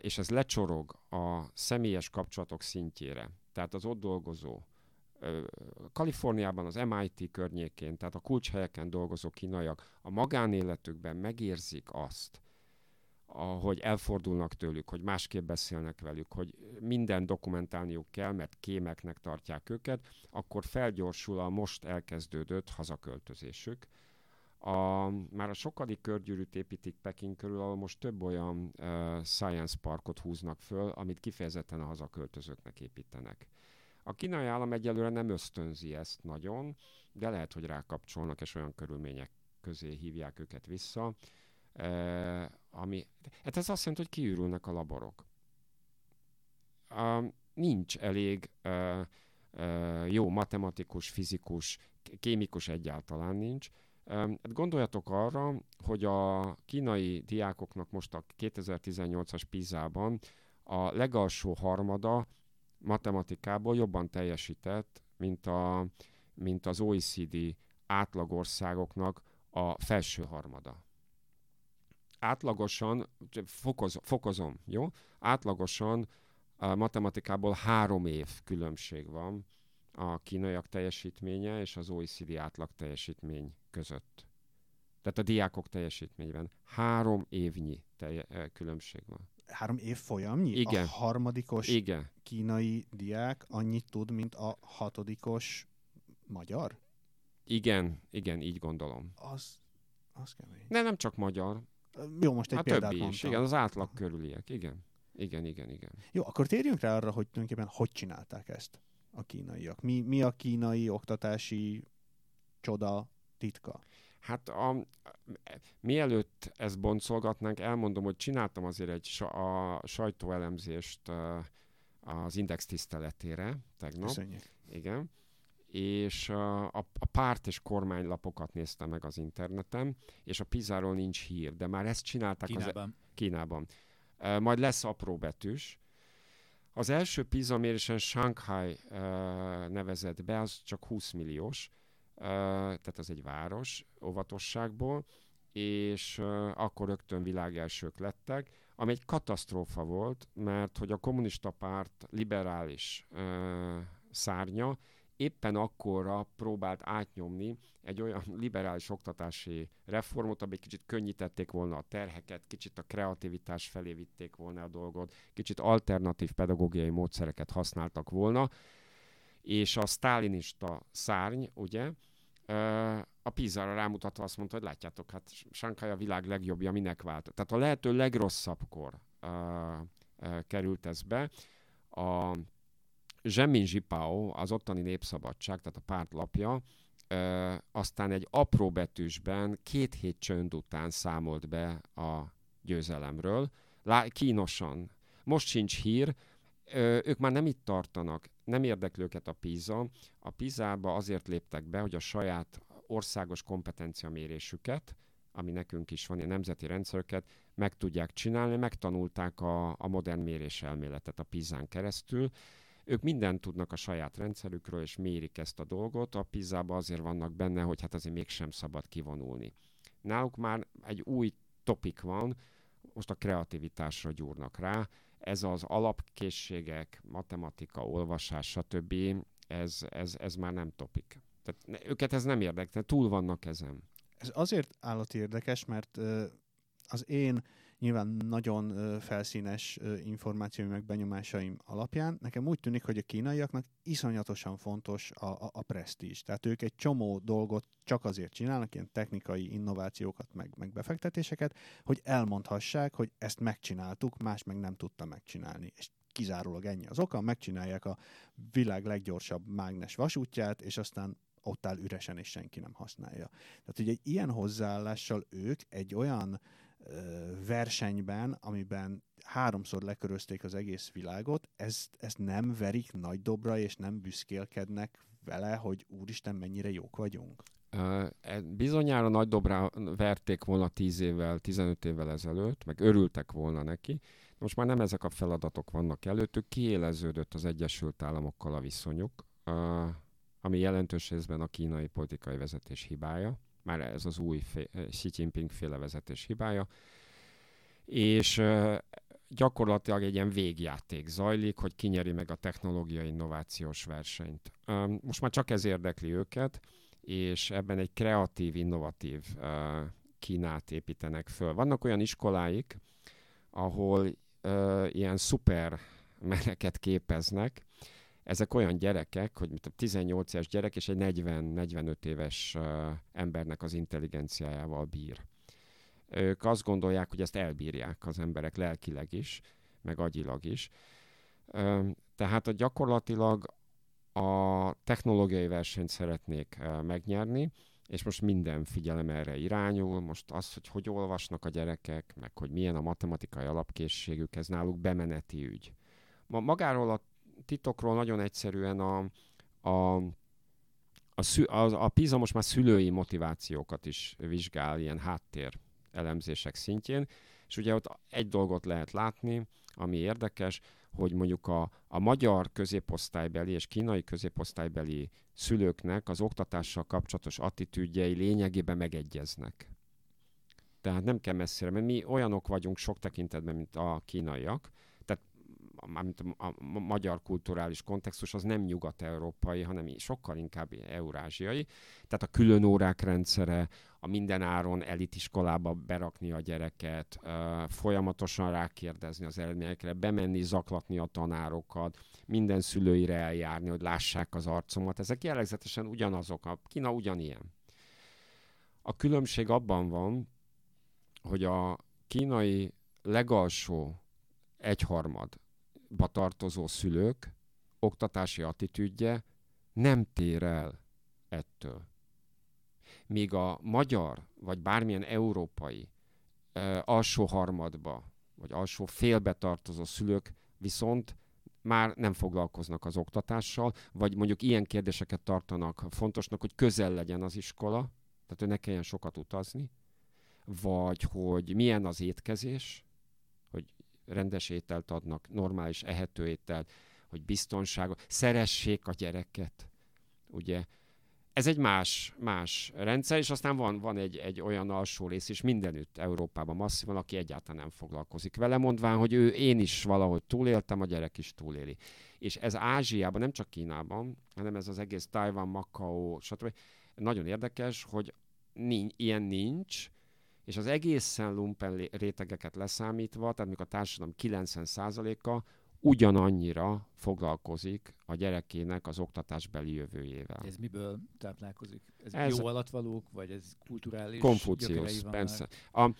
és ez lecsorog a személyes kapcsolatok szintjére. Tehát az ott dolgozó Kaliforniában, az MIT környékén, tehát a kulcshelyeken dolgozó kínaiak a magánéletükben megérzik azt, hogy elfordulnak tőlük, hogy másképp beszélnek velük, hogy minden dokumentálniuk kell, mert kémeknek tartják őket, akkor felgyorsul a most elkezdődött hazaköltözésük. A, már a sokadik körgyűrűt építik Peking körül, ahol most több olyan uh, science parkot húznak föl, amit kifejezetten a hazaköltözőknek építenek. A kínai állam egyelőre nem ösztönzi ezt nagyon, de lehet, hogy rákapcsolnak, és olyan körülmények közé hívják őket vissza. E, ami, hát ez azt jelenti, hogy kiürülnek a laborok. Nincs elég e, e, jó matematikus, fizikus, kémikus egyáltalán nincs. Hát gondoljatok arra, hogy a kínai diákoknak most a 2018-as PISA-ban a legalsó harmada matematikából jobban teljesített, mint, a, mint az OECD átlagországoknak a felső harmada. Átlagosan, fokoz, fokozom, jó? Átlagosan a matematikából három év különbség van a kínaiak teljesítménye és az OECD átlag teljesítmény között. Tehát a diákok teljesítményben három évnyi telje, különbség van három év folyamnyi? Igen. A harmadikos Igen. kínai diák annyit tud, mint a hatodikos magyar? Igen, igen, így gondolom. Az, az kemény. De nem csak magyar. Jó, most egy hát példát többi mondtam. is, igen, az átlag körüliek, igen. Igen, igen, igen. Jó, akkor térjünk rá arra, hogy tulajdonképpen hogy csinálták ezt a kínaiak. Mi, mi a kínai oktatási csoda titka? Hát a, mielőtt ezt boncolgatnánk, elmondom, hogy csináltam azért egy a sajtóelemzést az Index tiszteletére tegnap. Köszönjük. Igen. És a, a párt és kormánylapokat néztem meg az interneten, és a Pizáról nincs hír, de már ezt csinálták Kínában. Az, Kínában. Majd lesz apró betűs. Az első PISA mérésen Shanghai nevezett be, az csak 20 milliós, tehát az egy város óvatosságból, és akkor rögtön világelsők lettek, ami egy katasztrófa volt, mert hogy a kommunista párt liberális szárnya éppen akkorra próbált átnyomni egy olyan liberális oktatási reformot, ami kicsit könnyítették volna a terheket, kicsit a kreativitás felé vitték volna a dolgot, kicsit alternatív pedagógiai módszereket használtak volna, és a sztálinista szárny, ugye, a Pizarra rámutatva azt mondta, hogy látjátok, hát Shanghai a világ legjobbja, minek vált. Tehát a lehető legrosszabbkor uh, uh, került ez be. A Zsemin Zsipao, az ottani népszabadság, tehát a pártlapja, uh, aztán egy apró betűsben két hét csönd után számolt be a győzelemről. Lá- kínosan. Most sincs hír, ők már nem itt tartanak, nem érdekli őket a PISA. A PISA-ba azért léptek be, hogy a saját országos kompetenciamérésüket, ami nekünk is van, a nemzeti rendszereket, meg tudják csinálni, megtanulták a, a modern méréselméletet a PISA-n keresztül. Ők mindent tudnak a saját rendszerükről, és mérik ezt a dolgot. A pisa azért vannak benne, hogy hát azért mégsem szabad kivonulni. Náluk már egy új topik van, most a kreativitásra gyúrnak rá, ez az alapkészségek, matematika, olvasás, stb., ez, ez, ez már nem topik. Tehát őket ez nem érdekel, túl vannak ezen. Ez azért állati érdekes, mert az én nyilván nagyon felszínes információim meg benyomásaim alapján, nekem úgy tűnik, hogy a kínaiaknak iszonyatosan fontos a, a, a presztízs. Tehát ők egy csomó dolgot csak azért csinálnak, ilyen technikai innovációkat, meg, meg befektetéseket, hogy elmondhassák, hogy ezt megcsináltuk, más meg nem tudta megcsinálni. És kizárólag ennyi az oka, megcsinálják a világ leggyorsabb mágnes vasútját, és aztán ott áll üresen, és senki nem használja. Tehát, hogy egy ilyen hozzáállással ők egy olyan versenyben, amiben háromszor lekörözték az egész világot, ezt, ezt nem verik nagy dobra, és nem büszkélkednek vele, hogy úristen, mennyire jók vagyunk? Uh, bizonyára nagy dobrá verték volna 10 évvel, 15 évvel ezelőtt, meg örültek volna neki. Most már nem ezek a feladatok vannak előttük, kiéleződött az Egyesült Államokkal a viszonyuk, ami jelentős részben a kínai politikai vezetés hibája már ez az új fé- eh, Xi Jinping féle vezetés hibája, és gyakorlatilag egy ilyen végjáték zajlik, hogy kinyeri meg a technológiai innovációs versenyt. Most már csak ez érdekli őket, és ebben egy kreatív, innovatív Kínát építenek föl. Vannak olyan iskoláik, ahol ilyen szuper meneket képeznek, ezek olyan gyerekek, hogy mint a 18 éves gyerek és egy 40-45 éves embernek az intelligenciájával bír. Ők azt gondolják, hogy ezt elbírják az emberek lelkileg is, meg agyilag is. Tehát a gyakorlatilag a technológiai versenyt szeretnék megnyerni, és most minden figyelem erre irányul. Most az, hogy hogy olvasnak a gyerekek, meg hogy milyen a matematikai alapkészségük, ez náluk bemeneti ügy. Ma magáról a titokról nagyon egyszerűen a, a, a, szü, a, a PISA most már szülői motivációkat is vizsgál, ilyen háttér elemzések szintjén, és ugye ott egy dolgot lehet látni, ami érdekes, hogy mondjuk a, a magyar középosztálybeli és kínai középosztálybeli szülőknek az oktatással kapcsolatos attitűdjei lényegében megegyeznek. Tehát nem kell messzire, mert mi olyanok vagyunk sok tekintetben, mint a kínaiak, mármint a, a magyar kulturális kontextus az nem nyugat-európai, hanem sokkal inkább eurázsiai. Tehát a külön órák rendszere, a mindenáron elitiskolába berakni a gyereket, folyamatosan rákérdezni az eredményekre, bemenni, zaklatni a tanárokat, minden szülőire eljárni, hogy lássák az arcomat. Ezek jellegzetesen ugyanazok. A Kína ugyanilyen. A különbség abban van, hogy a kínai legalsó egyharmad tartozó szülők oktatási attitűdje nem tér el ettől. Míg a magyar, vagy bármilyen európai e, alsó harmadba, vagy alsó félbe tartozó szülők viszont már nem foglalkoznak az oktatással, vagy mondjuk ilyen kérdéseket tartanak fontosnak, hogy közel legyen az iskola, tehát hogy ne kelljen sokat utazni, vagy hogy milyen az étkezés, rendes ételt adnak, normális ehető ételt, hogy biztonságot, szeressék a gyereket, ugye. Ez egy más, más rendszer, és aztán van, van egy, egy olyan alsó rész is mindenütt Európában masszívan, aki egyáltalán nem foglalkozik vele, mondván, hogy ő én is valahogy túléltem, a gyerek is túléli. És ez Ázsiában, nem csak Kínában, hanem ez az egész Taiwan, Macau, stb. Nagyon érdekes, hogy nincs, ilyen nincs, és az egészen lumpen rétegeket leszámítva, tehát mikor a társadalom 90%-a ugyanannyira foglalkozik a gyerekének az oktatásbeli jövőjével. Ez miből táplálkozik? Ez, ez jó alatvalók, vagy ez kulturális Konfuciusz, persze. A,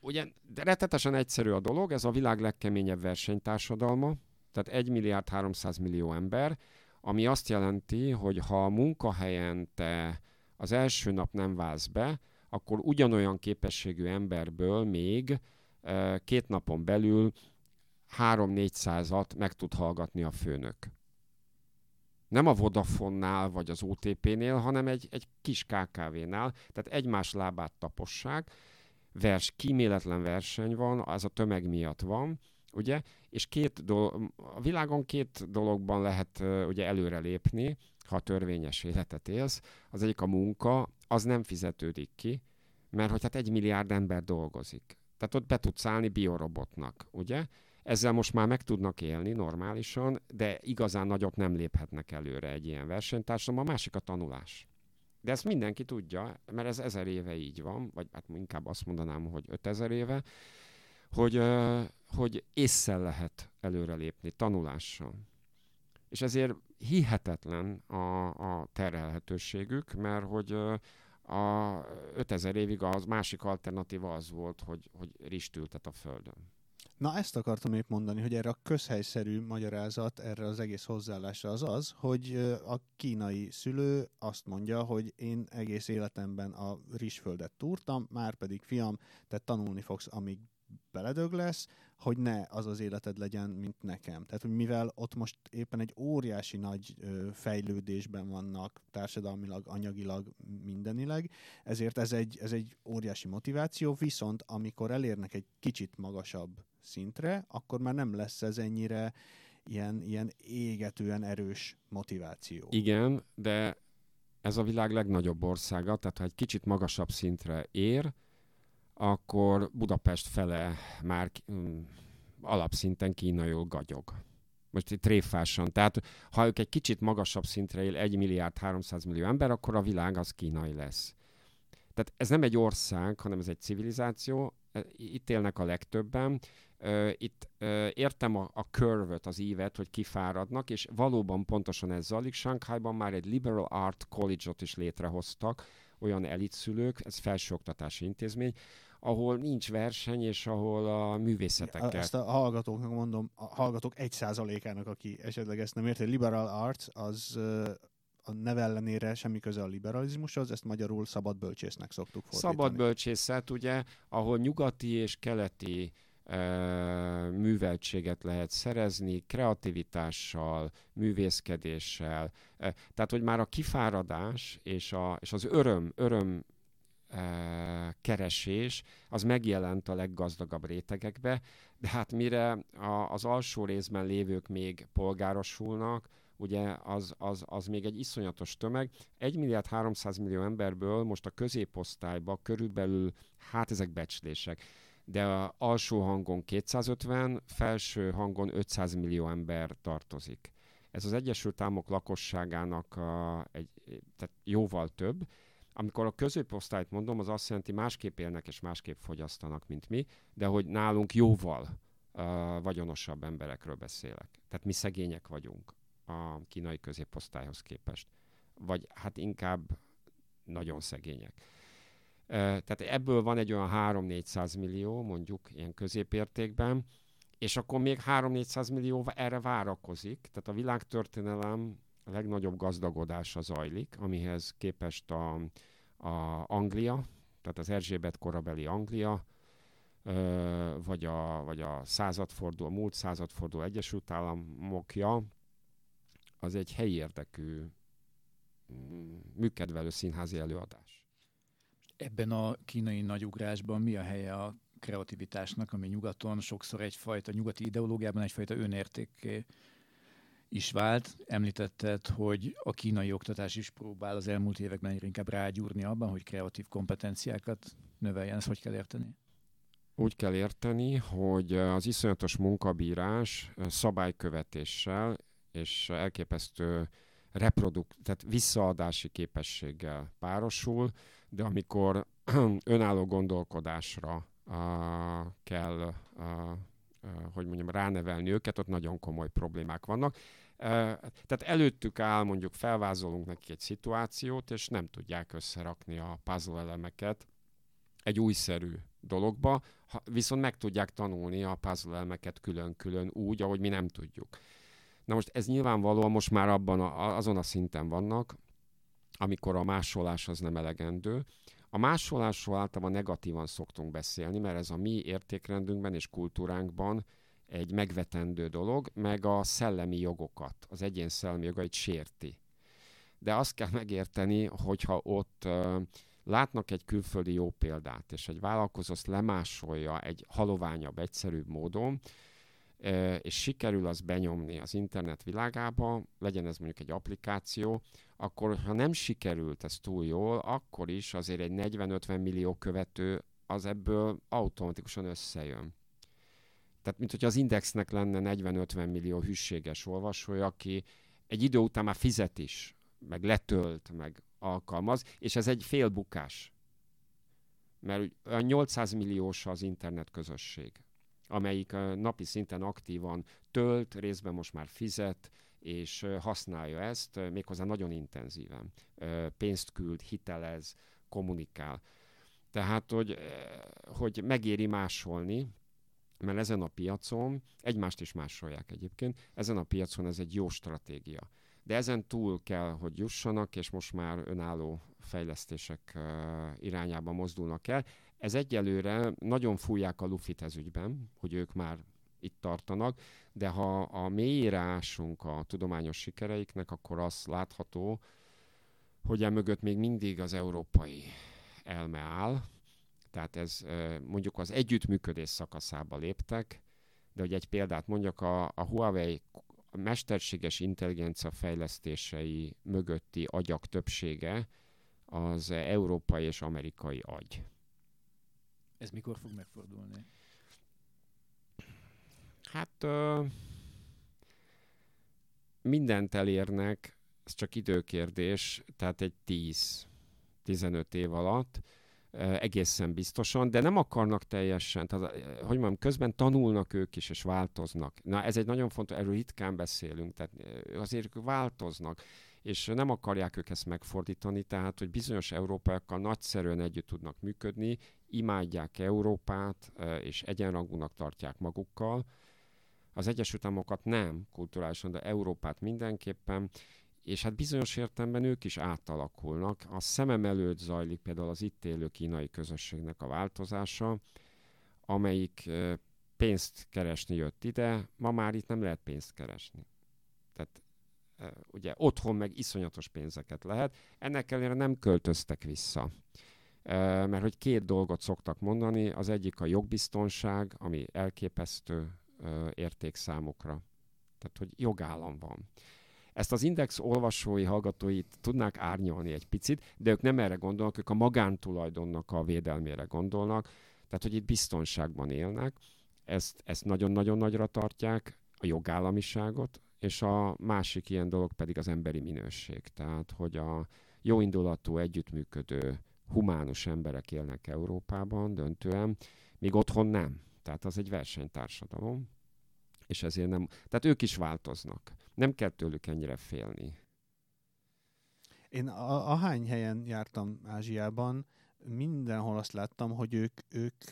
ugye rettetesen egyszerű a dolog, ez a világ legkeményebb versenytársadalma, tehát 1 milliárd 300 millió ember, ami azt jelenti, hogy ha a munkahelyen te az első nap nem válsz be, akkor ugyanolyan képességű emberből még két napon belül 3-400-at meg tud hallgatni a főnök. Nem a Vodafonnál vagy az OTP-nél, hanem egy, egy kis KKV-nál, tehát egymás lábát tapossák, vers, kíméletlen verseny van, az a tömeg miatt van, ugye, és két dolog, a világon két dologban lehet ugye előrelépni, ha törvényes életet élsz. Az egyik a munka, az nem fizetődik ki, mert hogy hát egy milliárd ember dolgozik. Tehát ott be tudsz állni biorobotnak, ugye? Ezzel most már meg tudnak élni normálisan, de igazán nagyot nem léphetnek előre egy ilyen versenytársadalom. A másik a tanulás. De ezt mindenki tudja, mert ez ezer éve így van, vagy hát inkább azt mondanám, hogy ötezer éve, hogy, hogy észszel lehet előrelépni, tanulással. És ezért hihetetlen a, a terhelhetőségük, mert hogy a 5000 évig az másik alternatíva az volt, hogy, hogy ristültet a Földön. Na ezt akartam épp mondani, hogy erre a közhelyszerű magyarázat erre az egész hozzáállásra az az, hogy a kínai szülő azt mondja, hogy én egész életemben a rizsföldet túrtam, már pedig fiam, te tanulni fogsz, amíg beledög lesz, hogy ne az az életed legyen, mint nekem. Tehát, hogy mivel ott most éppen egy óriási nagy ö, fejlődésben vannak társadalmilag, anyagilag, mindenileg, ezért ez egy, ez egy óriási motiváció, viszont amikor elérnek egy kicsit magasabb szintre, akkor már nem lesz ez ennyire ilyen, ilyen égetően erős motiváció. Igen, de ez a világ legnagyobb országa, tehát ha egy kicsit magasabb szintre ér, akkor Budapest fele már um, alapszinten kínaiul gagyog. Most itt tréfásan. Tehát ha ők egy kicsit magasabb szintre él 1 milliárd 300 millió ember, akkor a világ az kínai lesz. Tehát ez nem egy ország, hanem ez egy civilizáció. E, itt élnek a legtöbben. Itt értem a, a curve az ívet, hogy kifáradnak, és valóban pontosan ez zajlik. Shanghaiban már egy liberal art college-ot is létrehoztak, olyan elitszülők, ez felsőoktatási intézmény, ahol nincs verseny, és ahol a művészetekkel... Ezt a hallgatóknak mondom, a hallgatók egy százalékának, aki esetleg ezt nem érti, liberal arts az a neve ellenére semmi köze a liberalizmushoz, ezt magyarul szabad bölcsésznek szoktuk fordítani. Szabad bölcsészet, ugye, ahol nyugati és keleti műveltséget lehet szerezni, kreativitással, művészkedéssel. Tehát, hogy már a kifáradás és, a, és az öröm, öröm keresés, az megjelent a leggazdagabb rétegekbe, de hát mire a, az alsó részben lévők még polgárosulnak, ugye az, az, az még egy iszonyatos tömeg. 1 milliárd 300 millió emberből most a középosztályba körülbelül, hát ezek becslések, de a alsó hangon 250, felső hangon 500 millió ember tartozik. Ez az Egyesült Államok lakosságának a, egy, tehát jóval több, amikor a középosztályt mondom, az azt jelenti, másképp élnek és másképp fogyasztanak, mint mi, de hogy nálunk jóval uh, vagyonosabb emberekről beszélek. Tehát mi szegények vagyunk a kínai középosztályhoz képest. Vagy hát inkább nagyon szegények. Tehát ebből van egy olyan 3-400 millió, mondjuk ilyen középértékben, és akkor még 3-400 millió erre várakozik. Tehát a világtörténelem legnagyobb gazdagodása zajlik, amihez képest a, a Anglia, tehát az Erzsébet korabeli Anglia, vagy a, vagy a századforduló, múlt századforduló Egyesült Államokja, az egy helyi érdekű mm, műkedvelő színházi előadás. Ebben a kínai nagyugrásban mi a helye a kreativitásnak, ami nyugaton sokszor egyfajta, nyugati ideológiában egyfajta önértékké is vált. Említetted, hogy a kínai oktatás is próbál az elmúlt években egyre inkább rágyúrni abban, hogy kreatív kompetenciákat növeljen. Ezt hogy kell érteni? Úgy kell érteni, hogy az iszonyatos munkabírás szabálykövetéssel és elképesztő reprodukt, tehát visszaadási képességgel párosul, de amikor önálló gondolkodásra uh, kell uh, hogy mondjam, ránevelni őket, ott nagyon komoly problémák vannak. Tehát előttük áll, mondjuk felvázolunk neki egy szituációt, és nem tudják összerakni a puzzle elemeket egy újszerű dologba, viszont meg tudják tanulni a puzzle elemeket külön-külön úgy, ahogy mi nem tudjuk. Na most ez nyilvánvalóan most már abban a, azon a szinten vannak, amikor a másolás az nem elegendő, a másolásról általában negatívan szoktunk beszélni, mert ez a mi értékrendünkben és kultúránkban egy megvetendő dolog, meg a szellemi jogokat, az egyén szellemi jogait sérti. De azt kell megérteni, hogyha ott látnak egy külföldi jó példát, és egy vállalkozó azt lemásolja egy haloványabb, egyszerűbb módon, és sikerül az benyomni az internet világába, legyen ez mondjuk egy applikáció, akkor ha nem sikerült ez túl jól, akkor is azért egy 40-50 millió követő az ebből automatikusan összejön. Tehát, mint hogyha az Indexnek lenne 40-50 millió hűséges olvasója, aki egy idő után már fizet is, meg letölt, meg alkalmaz, és ez egy félbukás. Mert a 800 milliós az internet közösség amelyik napi szinten aktívan tölt, részben most már fizet, és használja ezt méghozzá nagyon intenzíven. Pénzt küld, hitelez, kommunikál. Tehát, hogy, hogy megéri másolni, mert ezen a piacon, egymást is másolják egyébként, ezen a piacon ez egy jó stratégia. De ezen túl kell, hogy jussanak, és most már önálló fejlesztések irányába mozdulnak el. Ez egyelőre nagyon fújják a lufit ez ügyben, hogy ők már itt tartanak, de ha a mélyírásunk a tudományos sikereiknek, akkor az látható, hogy emögött még mindig az európai elme áll, tehát ez mondjuk az együttműködés szakaszába léptek, de hogy egy példát mondjak, a, a Huawei mesterséges intelligencia fejlesztései mögötti agyak többsége az európai és amerikai agy. Ez mikor fog megfordulni? Hát ö, mindent elérnek, ez csak időkérdés, tehát egy 10-15 év alatt egészen biztosan, de nem akarnak teljesen, tehát, hogy mondjam, közben tanulnak ők is, és változnak. Na, ez egy nagyon fontos, erről ritkán beszélünk, tehát azért ők változnak, és nem akarják ők ezt megfordítani, tehát, hogy bizonyos európaiakkal nagyszerűen együtt tudnak működni, imádják Európát, és egyenrangúnak tartják magukkal, az Egyesült Államokat nem kulturálisan, de Európát mindenképpen, és hát bizonyos értelemben ők is átalakulnak. A szemem előtt zajlik például az itt élő kínai közösségnek a változása, amelyik pénzt keresni jött ide, ma már itt nem lehet pénzt keresni. Tehát ugye otthon meg iszonyatos pénzeket lehet, ennek ellenére nem költöztek vissza. Mert hogy két dolgot szoktak mondani, az egyik a jogbiztonság, ami elképesztő érték számukra. Tehát, hogy jogállam van. Ezt az Index olvasói, hallgatóit tudnák árnyalni egy picit, de ők nem erre gondolnak, ők a magántulajdonnak a védelmére gondolnak, tehát hogy itt biztonságban élnek, ezt, ezt nagyon-nagyon nagyra tartják, a jogállamiságot, és a másik ilyen dolog pedig az emberi minőség. Tehát, hogy a jóindulatú, együttműködő, humánus emberek élnek Európában döntően, míg otthon nem. Tehát az egy versenytársadalom, és ezért nem, tehát ők is változnak. Nem kell tőlük ennyire félni. Én a, hány helyen jártam Ázsiában, mindenhol azt láttam, hogy ők, ők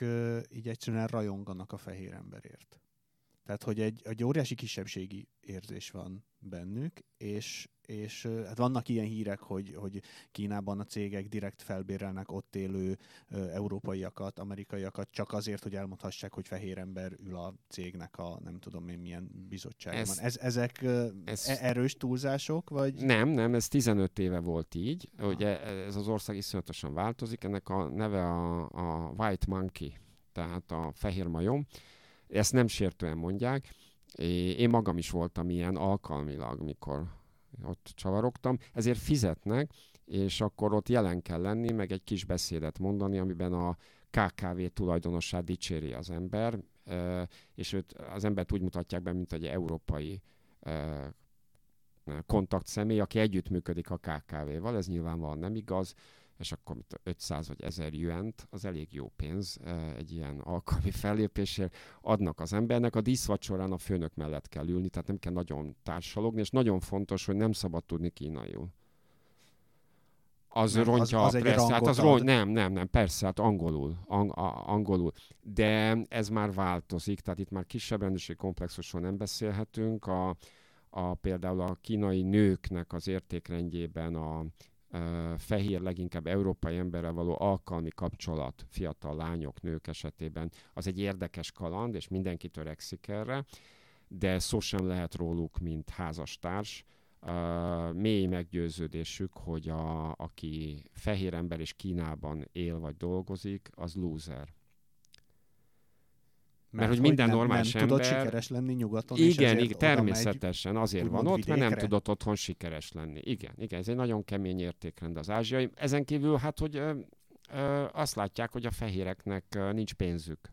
így egyszerűen rajonganak a fehér emberért. Tehát, hogy egy, egy óriási kisebbségi érzés van bennük, és, és hát vannak ilyen hírek, hogy, hogy Kínában a cégek direkt felbérelnek ott élő európaiakat, amerikaiakat, csak azért, hogy elmondhassák, hogy fehér ember ül a cégnek a nem tudom én milyen bizottságban. Ez, ez, ezek ez, e- erős túlzások, vagy? Nem, nem, ez 15 éve volt így. Aha. Ugye ez az ország iszonyatosan változik, ennek a neve a, a White Monkey, tehát a fehér majom. Ezt nem sértően mondják. Én magam is voltam ilyen alkalmilag, mikor ott csavarogtam, ezért fizetnek, és akkor ott jelen kell lenni, meg egy kis beszédet mondani, amiben a KKV tulajdonossát dicséri az ember, és őt, az embert úgy mutatják be, mint egy európai kontaktszemély, aki együttműködik a KKV-val, ez nyilvánvalóan nem igaz, és akkor 500 vagy 1000 juent, az elég jó pénz egy ilyen alkalmi fellépésért adnak az embernek. A díszvacsorán a főnök mellett kell ülni, tehát nem kell nagyon társalogni, és nagyon fontos, hogy nem szabad tudni kínaiul. Az nem, rontja az, az a pressz, hát az ront, nem, nem, nem, persze, hát angolul, ang, a, angolul. De ez már változik, tehát itt már kisebb rendőrség komplexusról nem beszélhetünk. A, a, például a kínai nőknek az értékrendjében a fehér, leginkább európai emberrel való alkalmi kapcsolat fiatal lányok, nők esetében az egy érdekes kaland, és mindenki törekszik erre, de szó sem lehet róluk, mint házastárs. Uh, mély meggyőződésük, hogy a, aki fehér ember és Kínában él vagy dolgozik, az loser. Mert, hogy minden nem, normális nem ember... tudod sikeres lenni nyugaton, Igen, igen természetesen azért van ott, vidékre. mert nem tudott otthon sikeres lenni. Igen, igen, ez egy nagyon kemény értékrend az ázsiai. Ezen kívül hát, hogy ö, ö, azt látják, hogy a fehéreknek ö, nincs pénzük.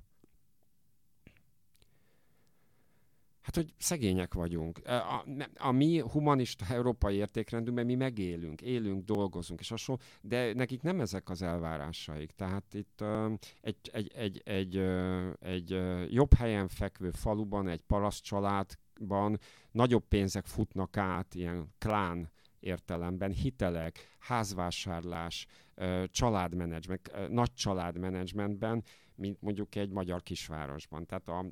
Hát, hogy szegények vagyunk. A, a mi humanista európai értékrendünkben mi megélünk, élünk, dolgozunk, és hasonló, de nekik nem ezek az elvárásaik. Tehát itt egy, egy, egy, egy, egy jobb helyen fekvő faluban, egy paraszt családban nagyobb pénzek futnak át, ilyen klán értelemben, hitelek, házvásárlás, családmenedzsment, nagy családmenedzsmentben, mint mondjuk egy magyar kisvárosban. Tehát a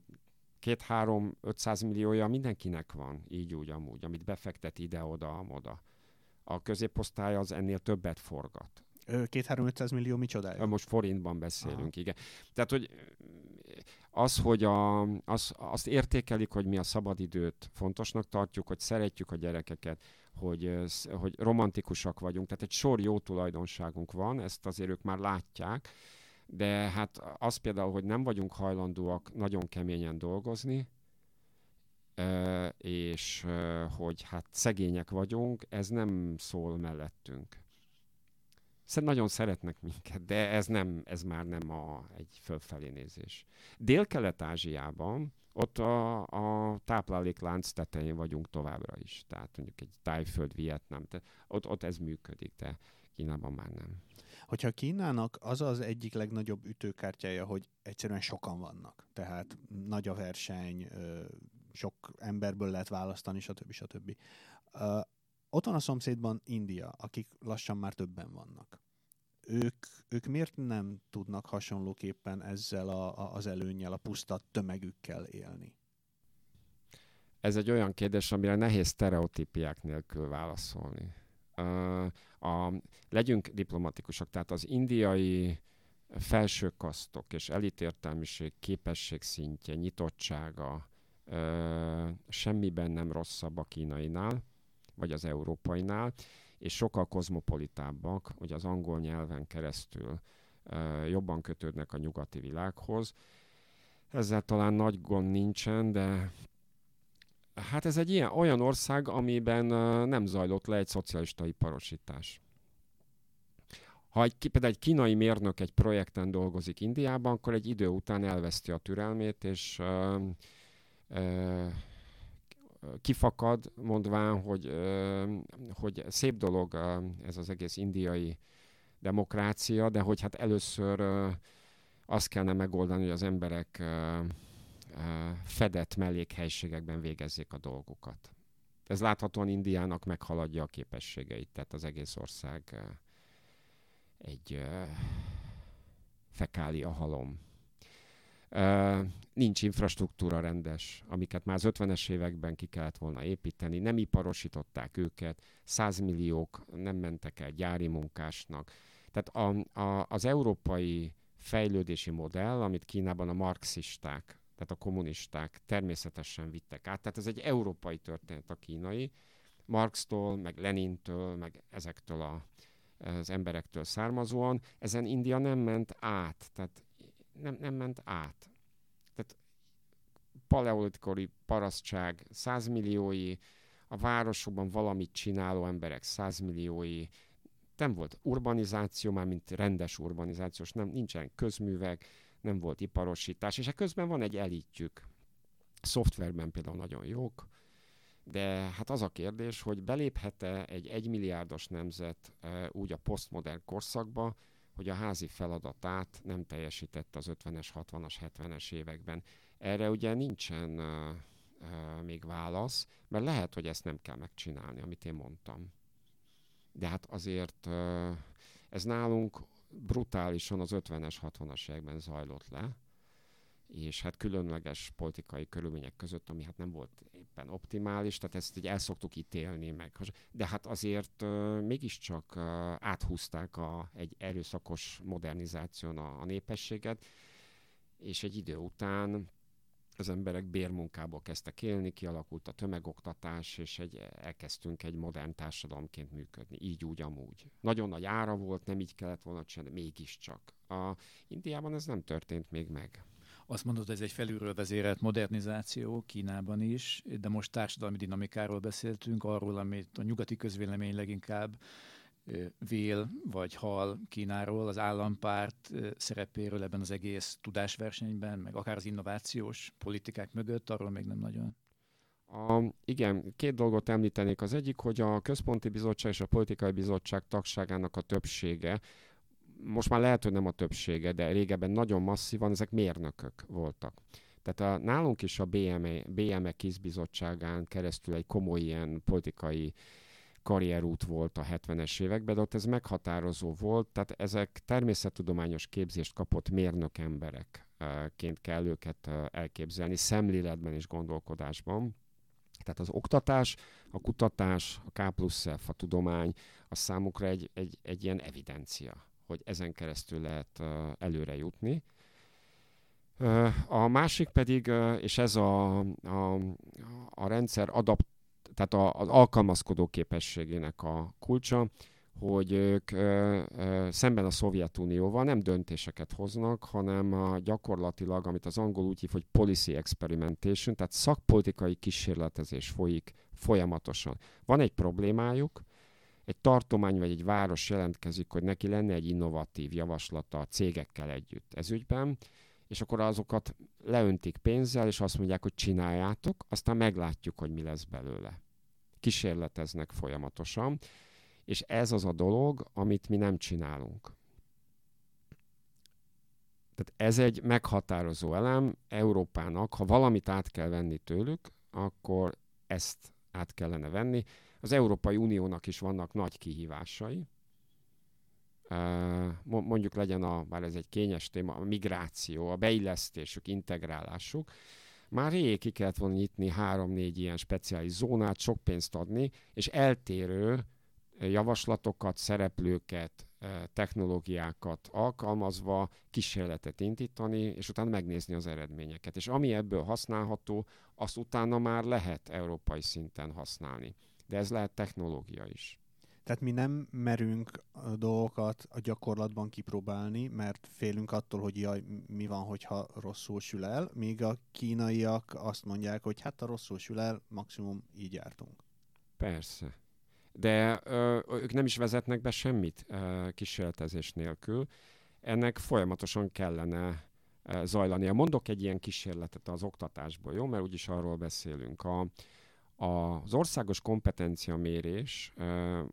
két-három 500 milliója mindenkinek van, így úgy amúgy, amit befektet ide-oda, oda. A középosztály az ennél többet forgat. Két-három-500 millió micsodája? Most forintban beszélünk, Aha. igen. Tehát, hogy az, hogy a, az, azt értékelik, hogy mi a szabadidőt fontosnak tartjuk, hogy szeretjük a gyerekeket, hogy, hogy romantikusak vagyunk, tehát egy sor jó tulajdonságunk van, ezt azért ők már látják, de hát az például, hogy nem vagyunk hajlandóak nagyon keményen dolgozni, és hogy hát szegények vagyunk, ez nem szól mellettünk. Szerintem nagyon szeretnek minket, de ez, nem, ez már nem a, egy fölfelé nézés. Dél-Kelet-Ázsiában ott a, a tápláléklánc tetején vagyunk továbbra is. Tehát mondjuk egy Tájföld, Vietnám, tehát ott, ott ez működik, de Kínában már nem. Hogyha Kínának az az egyik legnagyobb ütőkártyája, hogy egyszerűen sokan vannak, tehát nagy a verseny, sok emberből lehet választani, stb. stb. Ott van a szomszédban India, akik lassan már többen vannak. Ők, ők miért nem tudnak hasonlóképpen ezzel a, a, az előnnyel, a puszta tömegükkel élni? Ez egy olyan kérdés, amire nehéz sztereotípiák nélkül válaszolni. A, legyünk diplomatikusak, tehát az indiai felső kasztok és elitértelmiség, képesség szintje, nyitottsága uh, semmiben nem rosszabb a kínainál vagy az európainál, és sokkal kozmopolitábbak, hogy az angol nyelven keresztül jobban kötődnek a nyugati világhoz. Ezzel talán nagy gond nincsen, de hát ez egy ilyen, olyan ország, amiben nem zajlott le egy szocialista iparosítás. Ha egy, például egy kínai mérnök egy projekten dolgozik Indiában, akkor egy idő után elveszti a türelmét, és uh, uh, kifakad, mondván, hogy, hogy szép dolog ez az egész indiai demokrácia, de hogy hát először azt kellene megoldani, hogy az emberek fedett mellékhelységekben végezzék a dolgukat. Ez láthatóan Indiának meghaladja a képességeit, tehát az egész ország egy fekália halom nincs infrastruktúra rendes, amiket már az 50-es években ki kellett volna építeni, nem iparosították őket, százmilliók nem mentek el gyári munkásnak. Tehát a, a, az európai fejlődési modell, amit Kínában a marxisták, tehát a kommunisták természetesen vittek át, tehát ez egy európai történet a kínai, Marxtól, meg Lenintől, meg ezektől a, az emberektől származóan, ezen India nem ment át, tehát nem, nem ment át. Tehát paleolitikori parasztság százmilliói, a városokban valamit csináló emberek százmilliói, nem volt urbanizáció, már mint rendes urbanizációs, nem, nincsen közművek, nem volt iparosítás, és közben van egy elitjük. Szoftverben például nagyon jók, de hát az a kérdés, hogy beléphet-e egy egymilliárdos nemzet e, úgy a posztmodern korszakba, hogy a házi feladatát nem teljesítette az 50-es, 60-as, 70-es években. Erre ugye nincsen uh, uh, még válasz, mert lehet, hogy ezt nem kell megcsinálni, amit én mondtam. De hát azért uh, ez nálunk brutálisan az 50-es, 60-as években zajlott le, és hát különleges politikai körülmények között, ami hát nem volt éppen optimális, tehát ezt így el szoktuk ítélni meg. De hát azért uh, mégiscsak áthúzták a, egy erőszakos modernizáción a, a népességet, és egy idő után az emberek bérmunkából kezdtek élni, kialakult a tömegoktatás, és egy, elkezdtünk egy modern társadalomként működni, így úgy amúgy. Nagyon nagy ára volt, nem így kellett volna csinálni, mégiscsak. A Indiában ez nem történt még meg. Azt mondod, ez egy felülről vezérelt modernizáció Kínában is, de most társadalmi dinamikáról beszéltünk, arról, amit a nyugati közvélemény leginkább vél vagy hal Kínáról, az állampárt szerepéről ebben az egész tudásversenyben, meg akár az innovációs politikák mögött, arról még nem nagyon. A, igen, két dolgot említenék. Az egyik, hogy a Központi Bizottság és a Politikai Bizottság tagságának a többsége most már lehet, hogy nem a többsége, de régebben nagyon masszívan, ezek mérnökök voltak. Tehát a, nálunk is a BME, BME kizbizottságán keresztül egy komoly ilyen politikai karrierút volt a 70-es években, de ott ez meghatározó volt, tehát ezek természettudományos képzést kapott mérnök emberekként kell őket elképzelni, szemléletben és gondolkodásban. Tehát az oktatás, a kutatás, a K plusz F, a tudomány, a számukra egy, egy, egy ilyen evidencia, hogy ezen keresztül lehet előre jutni. A másik pedig, és ez a, a, a rendszer adapt, tehát az alkalmazkodó képességének a kulcsa, hogy ők ö, ö, szemben a Szovjetunióval nem döntéseket hoznak, hanem a, gyakorlatilag, amit az angol úgy hív, hogy policy experimentation, tehát szakpolitikai kísérletezés folyik folyamatosan. Van egy problémájuk, egy tartomány vagy egy város jelentkezik, hogy neki lenne egy innovatív javaslata a cégekkel együtt ez ügyben, és akkor azokat leöntik pénzzel, és azt mondják, hogy csináljátok, aztán meglátjuk, hogy mi lesz belőle. Kísérleteznek folyamatosan, és ez az a dolog, amit mi nem csinálunk. Tehát ez egy meghatározó elem Európának, ha valamit át kell venni tőlük, akkor ezt át kellene venni. Az Európai Uniónak is vannak nagy kihívásai, mondjuk legyen a, bár ez egy kényes téma, a migráció, a beillesztésük, integrálásuk, már rég ki kellett volna nyitni három-négy ilyen speciális zónát, sok pénzt adni, és eltérő javaslatokat, szereplőket, technológiákat alkalmazva kísérletet indítani, és utána megnézni az eredményeket. És ami ebből használható, azt utána már lehet európai szinten használni. De ez lehet technológia is. Tehát mi nem merünk a dolgokat a gyakorlatban kipróbálni, mert félünk attól, hogy jaj, mi van, hogyha rosszul sül el, míg a kínaiak azt mondják, hogy hát a rosszul sül el, maximum így jártunk. Persze. De ö, ők nem is vezetnek be semmit ö, kísérletezés nélkül. Ennek folyamatosan kellene ö, zajlania. Mondok egy ilyen kísérletet az oktatásból, jó? Mert úgyis arról beszélünk. A, az országos kompetencia mérés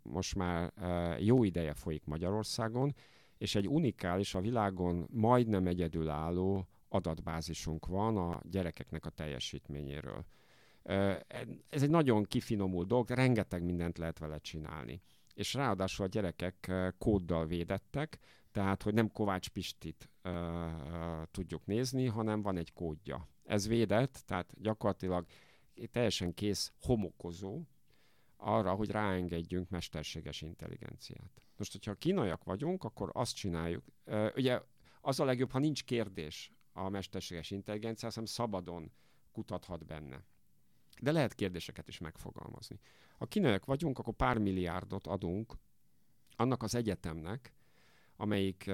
most már jó ideje folyik Magyarországon, és egy unikális, a világon majdnem egyedülálló adatbázisunk van a gyerekeknek a teljesítményéről. Ez egy nagyon kifinomult dolog, rengeteg mindent lehet vele csinálni. És ráadásul a gyerekek kóddal védettek, tehát hogy nem Kovács Pistit tudjuk nézni, hanem van egy kódja. Ez védett, tehát gyakorlatilag teljesen kész homokozó arra, hogy ráengedjünk mesterséges intelligenciát. Most, hogyha kínaiak vagyunk, akkor azt csináljuk. Ugye az a legjobb, ha nincs kérdés a mesterséges intelligencia, hanem szabadon kutathat benne. De lehet kérdéseket is megfogalmazni. Ha kínaiak vagyunk, akkor pár milliárdot adunk annak az egyetemnek, amelyik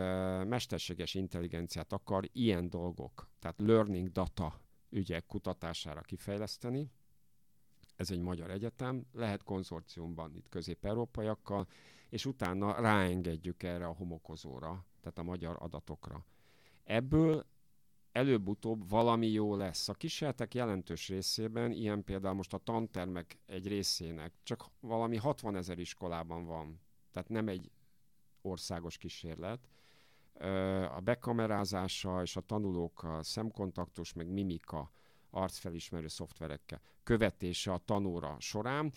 mesterséges intelligenciát akar ilyen dolgok, tehát learning data ügyek kutatására kifejleszteni. Ez egy magyar egyetem, lehet konzorciumban itt közép-európaiakkal, és utána ráengedjük erre a homokozóra, tehát a magyar adatokra. Ebből előbb-utóbb valami jó lesz. A kísérletek jelentős részében, ilyen például most a tantermek egy részének, csak valami 60 ezer iskolában van. Tehát nem egy országos kísérlet, a bekamerázása és a tanulók a szemkontaktus, meg mimika arcfelismerő szoftverekkel követése a tanóra során.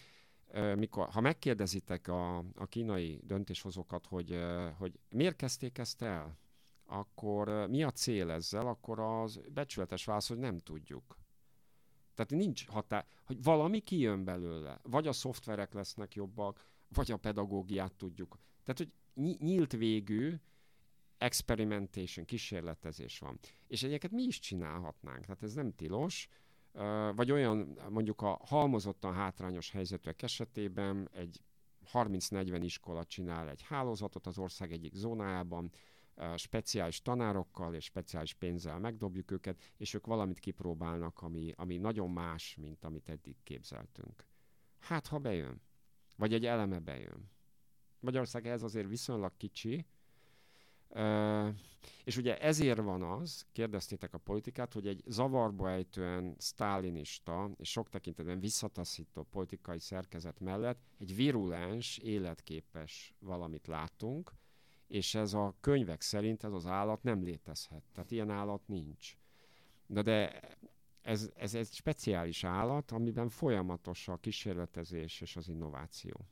Mikor, ha megkérdezitek a, a kínai döntéshozókat, hogy, hogy miért kezdték ezt el, akkor mi a cél ezzel, akkor az becsületes válasz, hogy nem tudjuk. Tehát nincs határ, hogy valami kijön belőle. Vagy a szoftverek lesznek jobbak, vagy a pedagógiát tudjuk. Tehát, hogy nyílt végű, experimentation, kísérletezés van. És egyébként mi is csinálhatnánk, tehát ez nem tilos, vagy olyan mondjuk a halmozottan hátrányos helyzetűek esetében egy 30-40 iskola csinál egy hálózatot az ország egyik zónájában, speciális tanárokkal és speciális pénzzel megdobjuk őket, és ők valamit kipróbálnak, ami, ami nagyon más, mint amit eddig képzeltünk. Hát, ha bejön. Vagy egy eleme bejön. Magyarország ez azért viszonylag kicsi, és ugye ezért van az, kérdeztétek a politikát, hogy egy zavarba ejtően sztálinista és sok tekintetben visszataszító politikai szerkezet mellett egy virulens, életképes valamit látunk, és ez a könyvek szerint ez az állat nem létezhet. Tehát ilyen állat nincs. De, de ez, ez egy speciális állat, amiben folyamatos a kísérletezés és az innováció.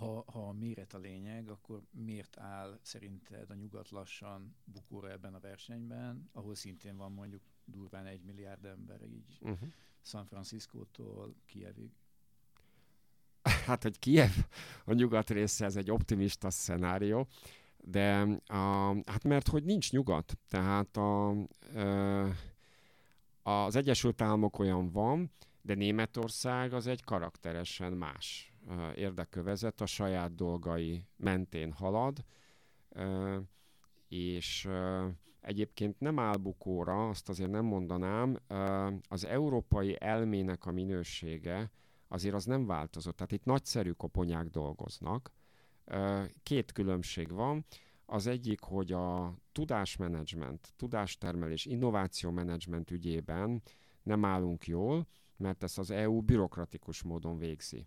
Ha, ha a méret a lényeg, akkor miért áll szerinted a nyugat lassan bukóra ebben a versenyben, ahol szintén van mondjuk durván egy milliárd ember, így uh-huh. San Francisco-tól Kievig? Hát, hogy Kiev a nyugat része, ez egy optimista szenárió, de a, hát mert hogy nincs nyugat, tehát a, az Egyesült Államok olyan van, de Németország az egy karakteresen más érdekövezet, a saját dolgai mentén halad, és egyébként nem áll bukóra, azt azért nem mondanám, az európai elmének a minősége azért az nem változott. Tehát itt nagyszerű koponyák dolgoznak. Két különbség van. Az egyik, hogy a tudásmenedzsment, tudástermelés, innovációmenedzsment ügyében nem állunk jól, mert ezt az EU bürokratikus módon végzi.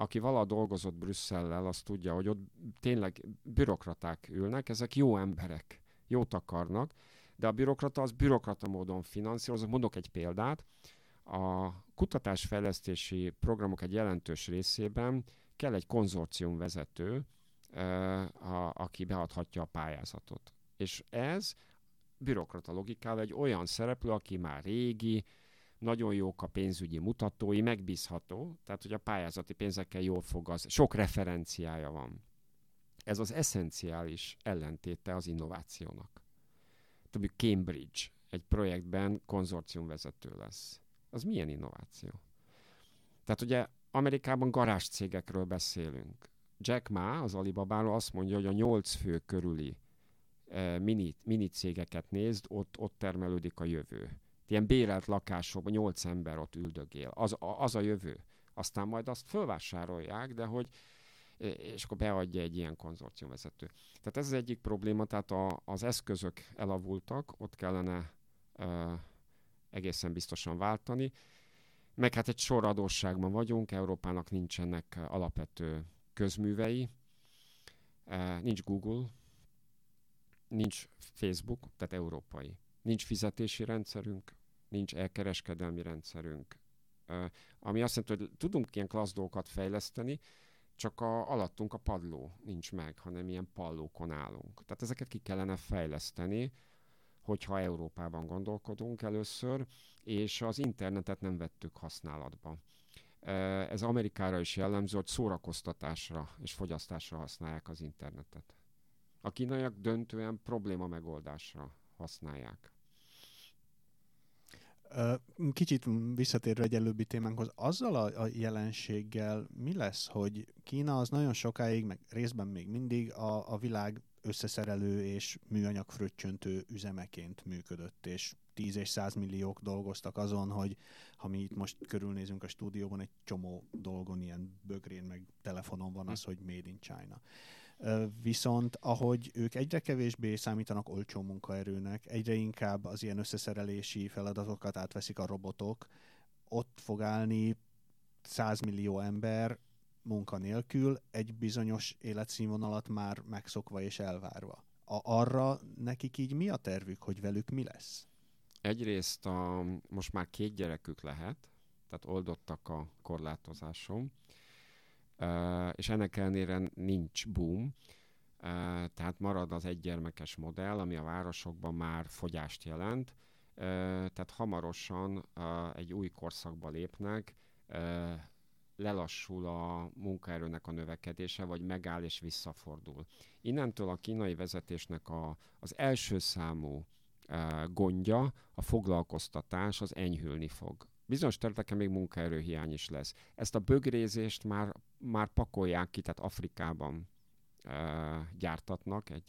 Aki vala dolgozott Brüsszellel, az tudja, hogy ott tényleg bürokraták ülnek, ezek jó emberek, jót akarnak, de a bürokrata az bürokrata módon finanszíroz. Mondok egy példát. A kutatásfejlesztési programok egy jelentős részében kell egy konzorcium vezető, a, aki beadhatja a pályázatot. És ez bürokrata logikával egy olyan szereplő, aki már régi, nagyon jók a pénzügyi mutatói, megbízható, tehát hogy a pályázati pénzekkel jól fog az, sok referenciája van. Ez az eszenciális ellentéte az innovációnak. Többi Cambridge egy projektben konzorciumvezető lesz. Az milyen innováció? Tehát ugye Amerikában garázscégekről beszélünk. Jack Ma az Alibabáról azt mondja, hogy a nyolc fő körüli eh, mini, mini cégeket nézd, ott, ott termelődik a jövő. Ilyen bérelt lakásokban nyolc ember ott üldögél. Az, az a jövő. Aztán majd azt fölvásárolják, de hogy és akkor beadja egy ilyen konzorciumvezető. Tehát ez az egyik probléma, tehát a, az eszközök elavultak, ott kellene uh, egészen biztosan váltani, meg hát egy sor adósságban vagyunk, Európának nincsenek alapvető közművei, nincs Google, nincs Facebook, tehát európai. Nincs fizetési rendszerünk, nincs elkereskedelmi rendszerünk. Ami azt jelenti, hogy tudunk ilyen klassz dolgokat fejleszteni, csak a, alattunk a padló nincs meg, hanem ilyen pallókon állunk. Tehát ezeket ki kellene fejleszteni, hogyha Európában gondolkodunk először, és az internetet nem vettük használatba. Ez Amerikára is jellemző, hogy szórakoztatásra és fogyasztásra használják az internetet. A kínaiak döntően probléma megoldásra használják. Kicsit visszatérve egy előbbi témánkhoz, azzal a, a jelenséggel mi lesz, hogy Kína az nagyon sokáig, meg részben még mindig a, a világ összeszerelő és műanyag fröccsöntő üzemeként működött, és 10 és 100 milliók dolgoztak azon, hogy ha mi itt most körülnézünk a stúdióban, egy csomó dolgon, ilyen bögrén, meg telefonon van az, hm. hogy Made in China. Viszont ahogy ők egyre kevésbé számítanak olcsó munkaerőnek, egyre inkább az ilyen összeszerelési feladatokat átveszik a robotok, ott fog állni 100 millió ember munkanélkül, egy bizonyos életszínvonalat már megszokva és elvárva. A, arra nekik így mi a tervük, hogy velük mi lesz? Egyrészt a, most már két gyerekük lehet, tehát oldottak a korlátozáson, és ennek ellenére nincs boom, tehát marad az egygyermekes modell, ami a városokban már fogyást jelent, tehát hamarosan egy új korszakba lépnek, lelassul a munkaerőnek a növekedése, vagy megáll és visszafordul. Innentől a kínai vezetésnek a, az első számú gondja, a foglalkoztatás, az enyhülni fog. Bizonyos területeken még munkaerőhiány is lesz. Ezt a bögrézést már, már pakolják ki, tehát Afrikában e, gyártatnak egy,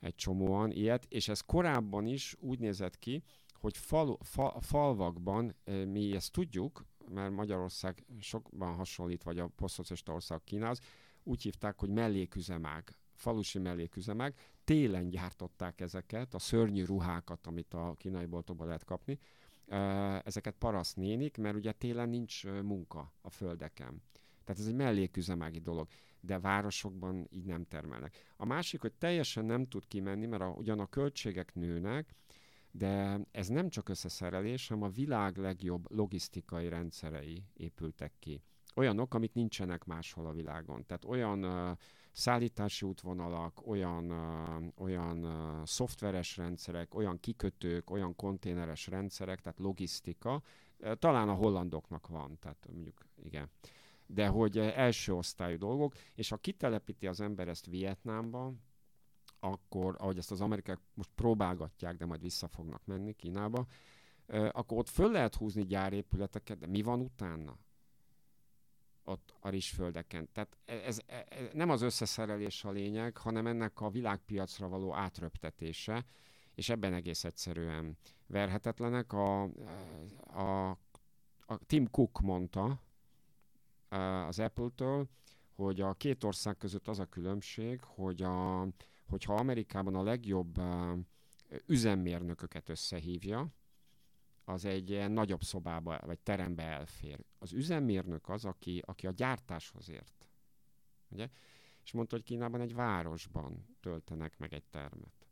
egy csomóan ilyet, és ez korábban is úgy nézett ki, hogy fal, fa, falvakban mi ezt tudjuk, mert Magyarország sokban hasonlít, vagy a posztszocialista ország Kínához, úgy hívták, hogy melléküzemák, falusi melléküzemák, télen gyártották ezeket, a szörnyű ruhákat, amit a kínai boltokban lehet kapni, ezeket paraszt nénik, mert ugye télen nincs munka a földeken. Tehát ez egy melléküzemági dolog, de városokban így nem termelnek. A másik, hogy teljesen nem tud kimenni, mert a, ugyan a költségek nőnek, de ez nem csak összeszerelés, hanem a világ legjobb logisztikai rendszerei épültek ki. olyanok, amik nincsenek máshol a világon. Tehát olyan uh, szállítási útvonalak, olyan, olyan szoftveres rendszerek, olyan kikötők, olyan konténeres rendszerek, tehát logisztika, talán a hollandoknak van, tehát mondjuk igen. De hogy első osztályú dolgok, és ha kitelepíti az ember ezt Vietnámba, akkor, ahogy ezt az amerikák most próbálgatják, de majd vissza fognak menni Kínába, akkor ott föl lehet húzni gyárépületeket, de mi van utána? Ott a rizsföldeken. Tehát e, ez, ez, ez nem az összeszerelés a lényeg, hanem ennek a világpiacra való átröptetése, és ebben egész egyszerűen verhetetlenek. A, a, a Tim Cook mondta az Apple-től, hogy a két ország között az a különbség, hogy a, hogyha Amerikában a legjobb üzemmérnököket összehívja, az egy ilyen nagyobb szobába vagy terembe elfér. Az üzemmérnök az, aki, aki a gyártáshoz ért. Ugye? És mondta, hogy Kínában egy városban töltenek meg egy termet.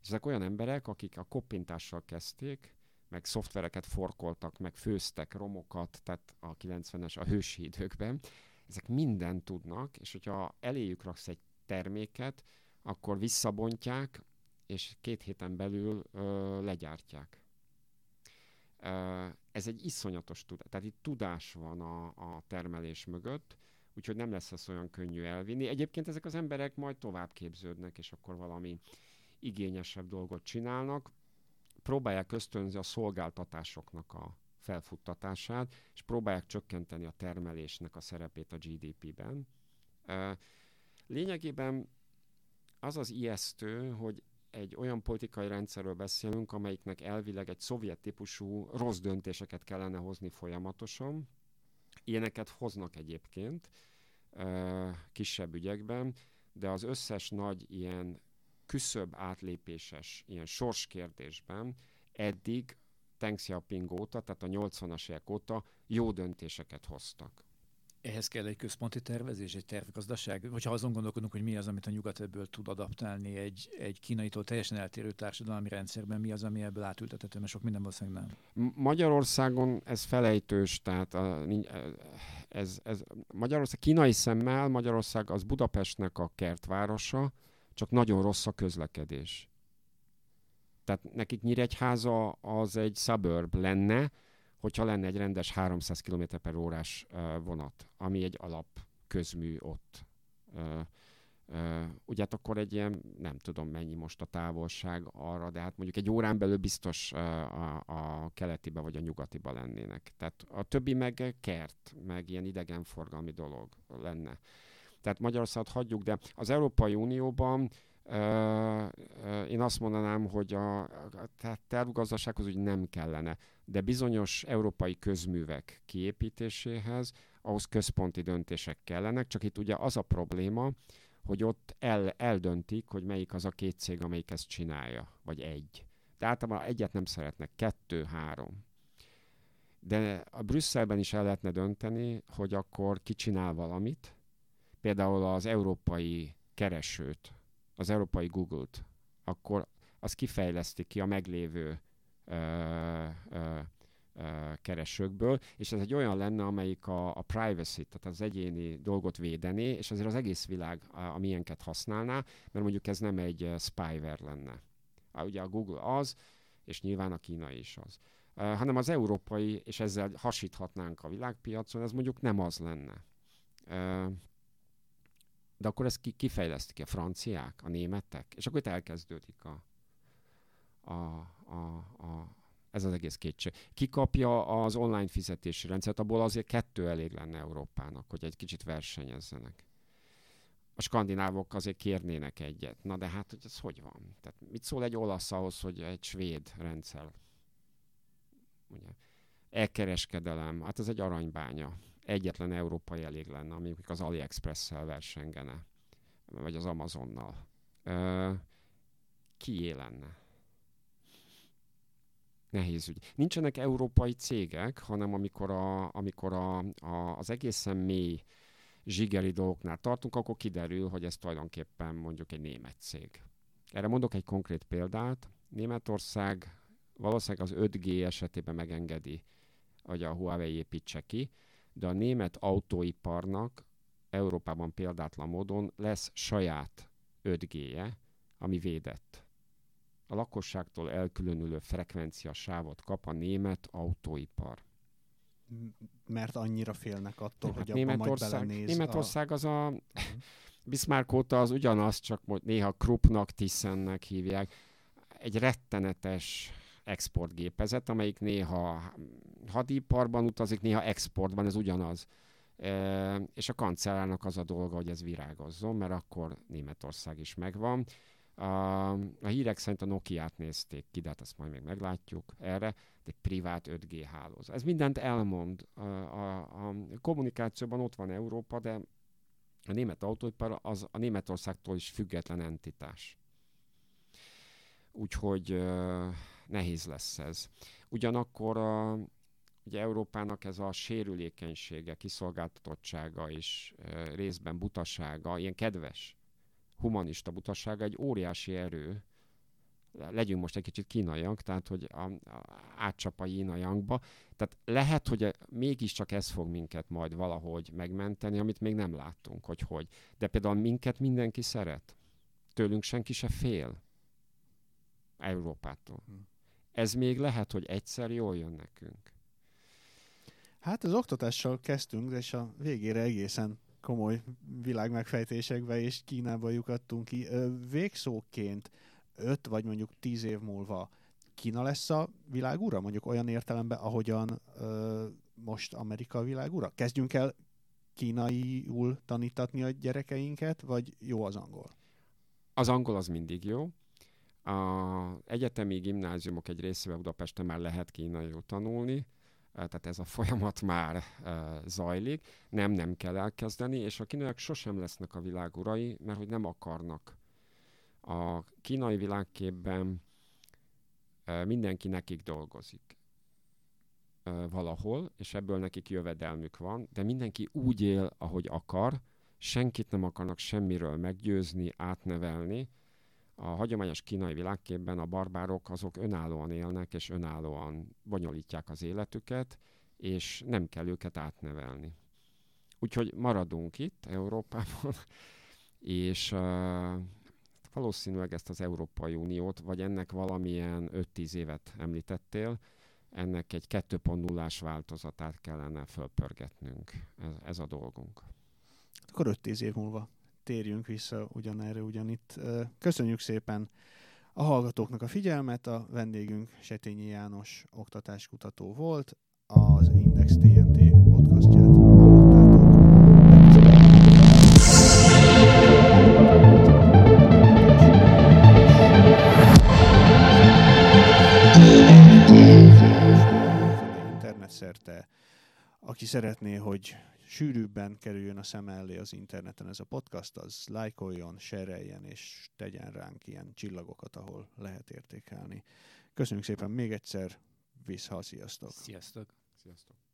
És ezek olyan emberek, akik a koppintással kezdték, meg szoftvereket forkoltak, meg főztek romokat, tehát a 90-es, a hősi időkben. Ezek mindent tudnak, és hogyha eléjük raksz egy terméket, akkor visszabontják, és két héten belül ö, legyártják. Ez egy iszonyatos tudás. Tehát itt tudás van a, a termelés mögött, úgyhogy nem lesz ez olyan könnyű elvinni. Egyébként ezek az emberek majd tovább képződnek, és akkor valami igényesebb dolgot csinálnak. Próbálják ösztönzi a szolgáltatásoknak a felfuttatását, és próbálják csökkenteni a termelésnek a szerepét a GDP-ben. Lényegében az az ijesztő, hogy egy olyan politikai rendszerről beszélünk, amelyiknek elvileg egy szovjet típusú rossz döntéseket kellene hozni folyamatosan. Ilyeneket hoznak egyébként kisebb ügyekben, de az összes nagy ilyen küszöbb átlépéses ilyen sorskérdésben eddig Deng Xiaoping óta, tehát a 80-as évek óta jó döntéseket hoztak. Ehhez kell egy központi tervezés, egy tervgazdaság? Vagy ha azon gondolkodunk, hogy mi az, amit a nyugat ebből tud adaptálni egy, egy kínaitól teljesen eltérő társadalmi rendszerben, mi az, ami ebből átültethető, mert sok minden valószínűleg nem. Magyarországon ez felejtős, tehát a, ez, ez Magyarország kínai szemmel Magyarország az Budapestnek a kertvárosa, csak nagyon rossz a közlekedés. Tehát nekik Nyíregyháza az egy suburb lenne, hogyha lenne egy rendes 300 km per órás vonat, ami egy alap közmű ott. ugye hát akkor egy ilyen, nem tudom mennyi most a távolság arra, de hát mondjuk egy órán belül biztos a, a keletibe vagy a nyugatiba lennének. Tehát a többi meg kert, meg ilyen idegenforgalmi dolog lenne. Tehát Magyarországot hagyjuk, de az Európai Unióban én azt mondanám, hogy a, a tervgazdasághoz úgy nem kellene, de bizonyos európai közművek kiépítéséhez ahhoz központi döntések kellenek, csak itt ugye az a probléma, hogy ott el, eldöntik, hogy melyik az a két cég, amelyik ezt csinálja, vagy egy. De általában egyet nem szeretnek, kettő, három. De a Brüsszelben is el lehetne dönteni, hogy akkor ki csinál valamit, például az európai keresőt, az európai Google-t, akkor az kifejleszti ki a meglévő ö, ö, ö, keresőkből, és ez egy olyan lenne, amelyik a, a privacy, tehát az egyéni dolgot védené, és azért az egész világ a, a milyenket használná, mert mondjuk ez nem egy spyware lenne. Ugye a Google az, és nyilván a Kína is az. Hanem az európai, és ezzel hasíthatnánk a világpiacon, ez mondjuk nem az lenne. De akkor ezt ki, kifejlesztik a franciák, a németek, és akkor itt elkezdődik a, a, a, a, ez az egész kétség. Ki kapja az online fizetési rendszert, abból azért kettő elég lenne Európának, hogy egy kicsit versenyezzenek. A skandinávok azért kérnének egyet. Na de hát, hogy ez hogy van? Tehát mit szól egy olasz ahhoz, hogy egy svéd rendszer? Ugye? Elkereskedelem, hát ez egy aranybánya egyetlen európai elég lenne, ami az AliExpress-szel versengene, vagy az Amazonnal. Ö, lenne? Nehéz ügy. Nincsenek európai cégek, hanem amikor, a, amikor a, a, az egészen mély zsigeri dolgoknál tartunk, akkor kiderül, hogy ez tulajdonképpen mondjuk egy német cég. Erre mondok egy konkrét példát. Németország valószínűleg az 5G esetében megengedi, hogy a Huawei építse ki, de a német autóiparnak Európában példátlan módon lesz saját 5G-je, ami védett. A lakosságtól elkülönülő frekvencia sávot kap a német autóipar. Mert annyira félnek attól, hát hogy abban Németország, majd belenéz Németország a... az a Mhm. Bismarck óta az ugyanaz, csak néha Kruppnak, Tissennek hívják. Egy rettenetes exportgépezet, amelyik néha hadiparban utazik, néha exportban, ez ugyanaz. E, és a kancellárnak az a dolga, hogy ez virágozzon, mert akkor Németország is megvan. A, a hírek szerint a Nokia-t nézték ki, de hát ezt majd még meglátjuk erre, egy privát 5G hálózat. Ez mindent elmond. A, a, a kommunikációban ott van Európa, de a német autóipar az a Németországtól is független entitás. Úgyhogy nehéz lesz ez. Ugyanakkor a, ugye Európának ez a sérülékenysége, kiszolgáltatottsága és részben butasága, ilyen kedves, humanista butasága egy óriási erő. Legyünk most egy kicsit kínaiak, tehát hogy a, a, átcsap a jínaiankba. Tehát lehet, hogy mégiscsak ez fog minket majd valahogy megmenteni, amit még nem láttunk, hogy hogy. De például minket mindenki szeret. Tőlünk senki se fél. Európától. Hm. Ez még lehet, hogy egyszer jól jön nekünk. Hát az oktatással kezdtünk, és a végére egészen komoly világmegfejtésekbe és Kínába lyukadtunk ki. Végszóként öt vagy mondjuk tíz év múlva Kína lesz a világúra? Mondjuk olyan értelemben, ahogyan ö, most Amerika a világúra? Kezdjünk el kínaiul tanítatni a gyerekeinket, vagy jó az angol? Az angol az mindig jó. A egyetemi gimnáziumok egy részével Budapesten már lehet kínaiul tanulni, tehát ez a folyamat már zajlik, nem, nem kell elkezdeni, és a kínaiak sosem lesznek a világ urai, mert hogy nem akarnak. A kínai világképben mindenki nekik dolgozik valahol, és ebből nekik jövedelmük van, de mindenki úgy él, ahogy akar, senkit nem akarnak semmiről meggyőzni, átnevelni, a hagyományos kínai világképben a barbárok azok önállóan élnek, és önállóan bonyolítják az életüket, és nem kell őket átnevelni. Úgyhogy maradunk itt Európában, és uh, valószínűleg ezt az Európai Uniót, vagy ennek valamilyen 5-10 évet említettél, ennek egy 2.0-ás változatát kellene fölpörgetnünk. Ez, ez a dolgunk. Akkor 5-10 év múlva térjünk vissza ugyanerre, ugyanitt. Köszönjük szépen a hallgatóknak a figyelmet, a vendégünk Setényi János oktatáskutató volt, az Index TNT podcastját hallottátok. Internet szerte, aki szeretné, hogy sűrűbben kerüljön a szem elé az interneten ez a podcast, az lájkoljon, sereljen és tegyen ránk ilyen csillagokat, ahol lehet értékelni. Köszönjük szépen még egyszer, vissza, sziasztok! Sziasztok! Sziasztok!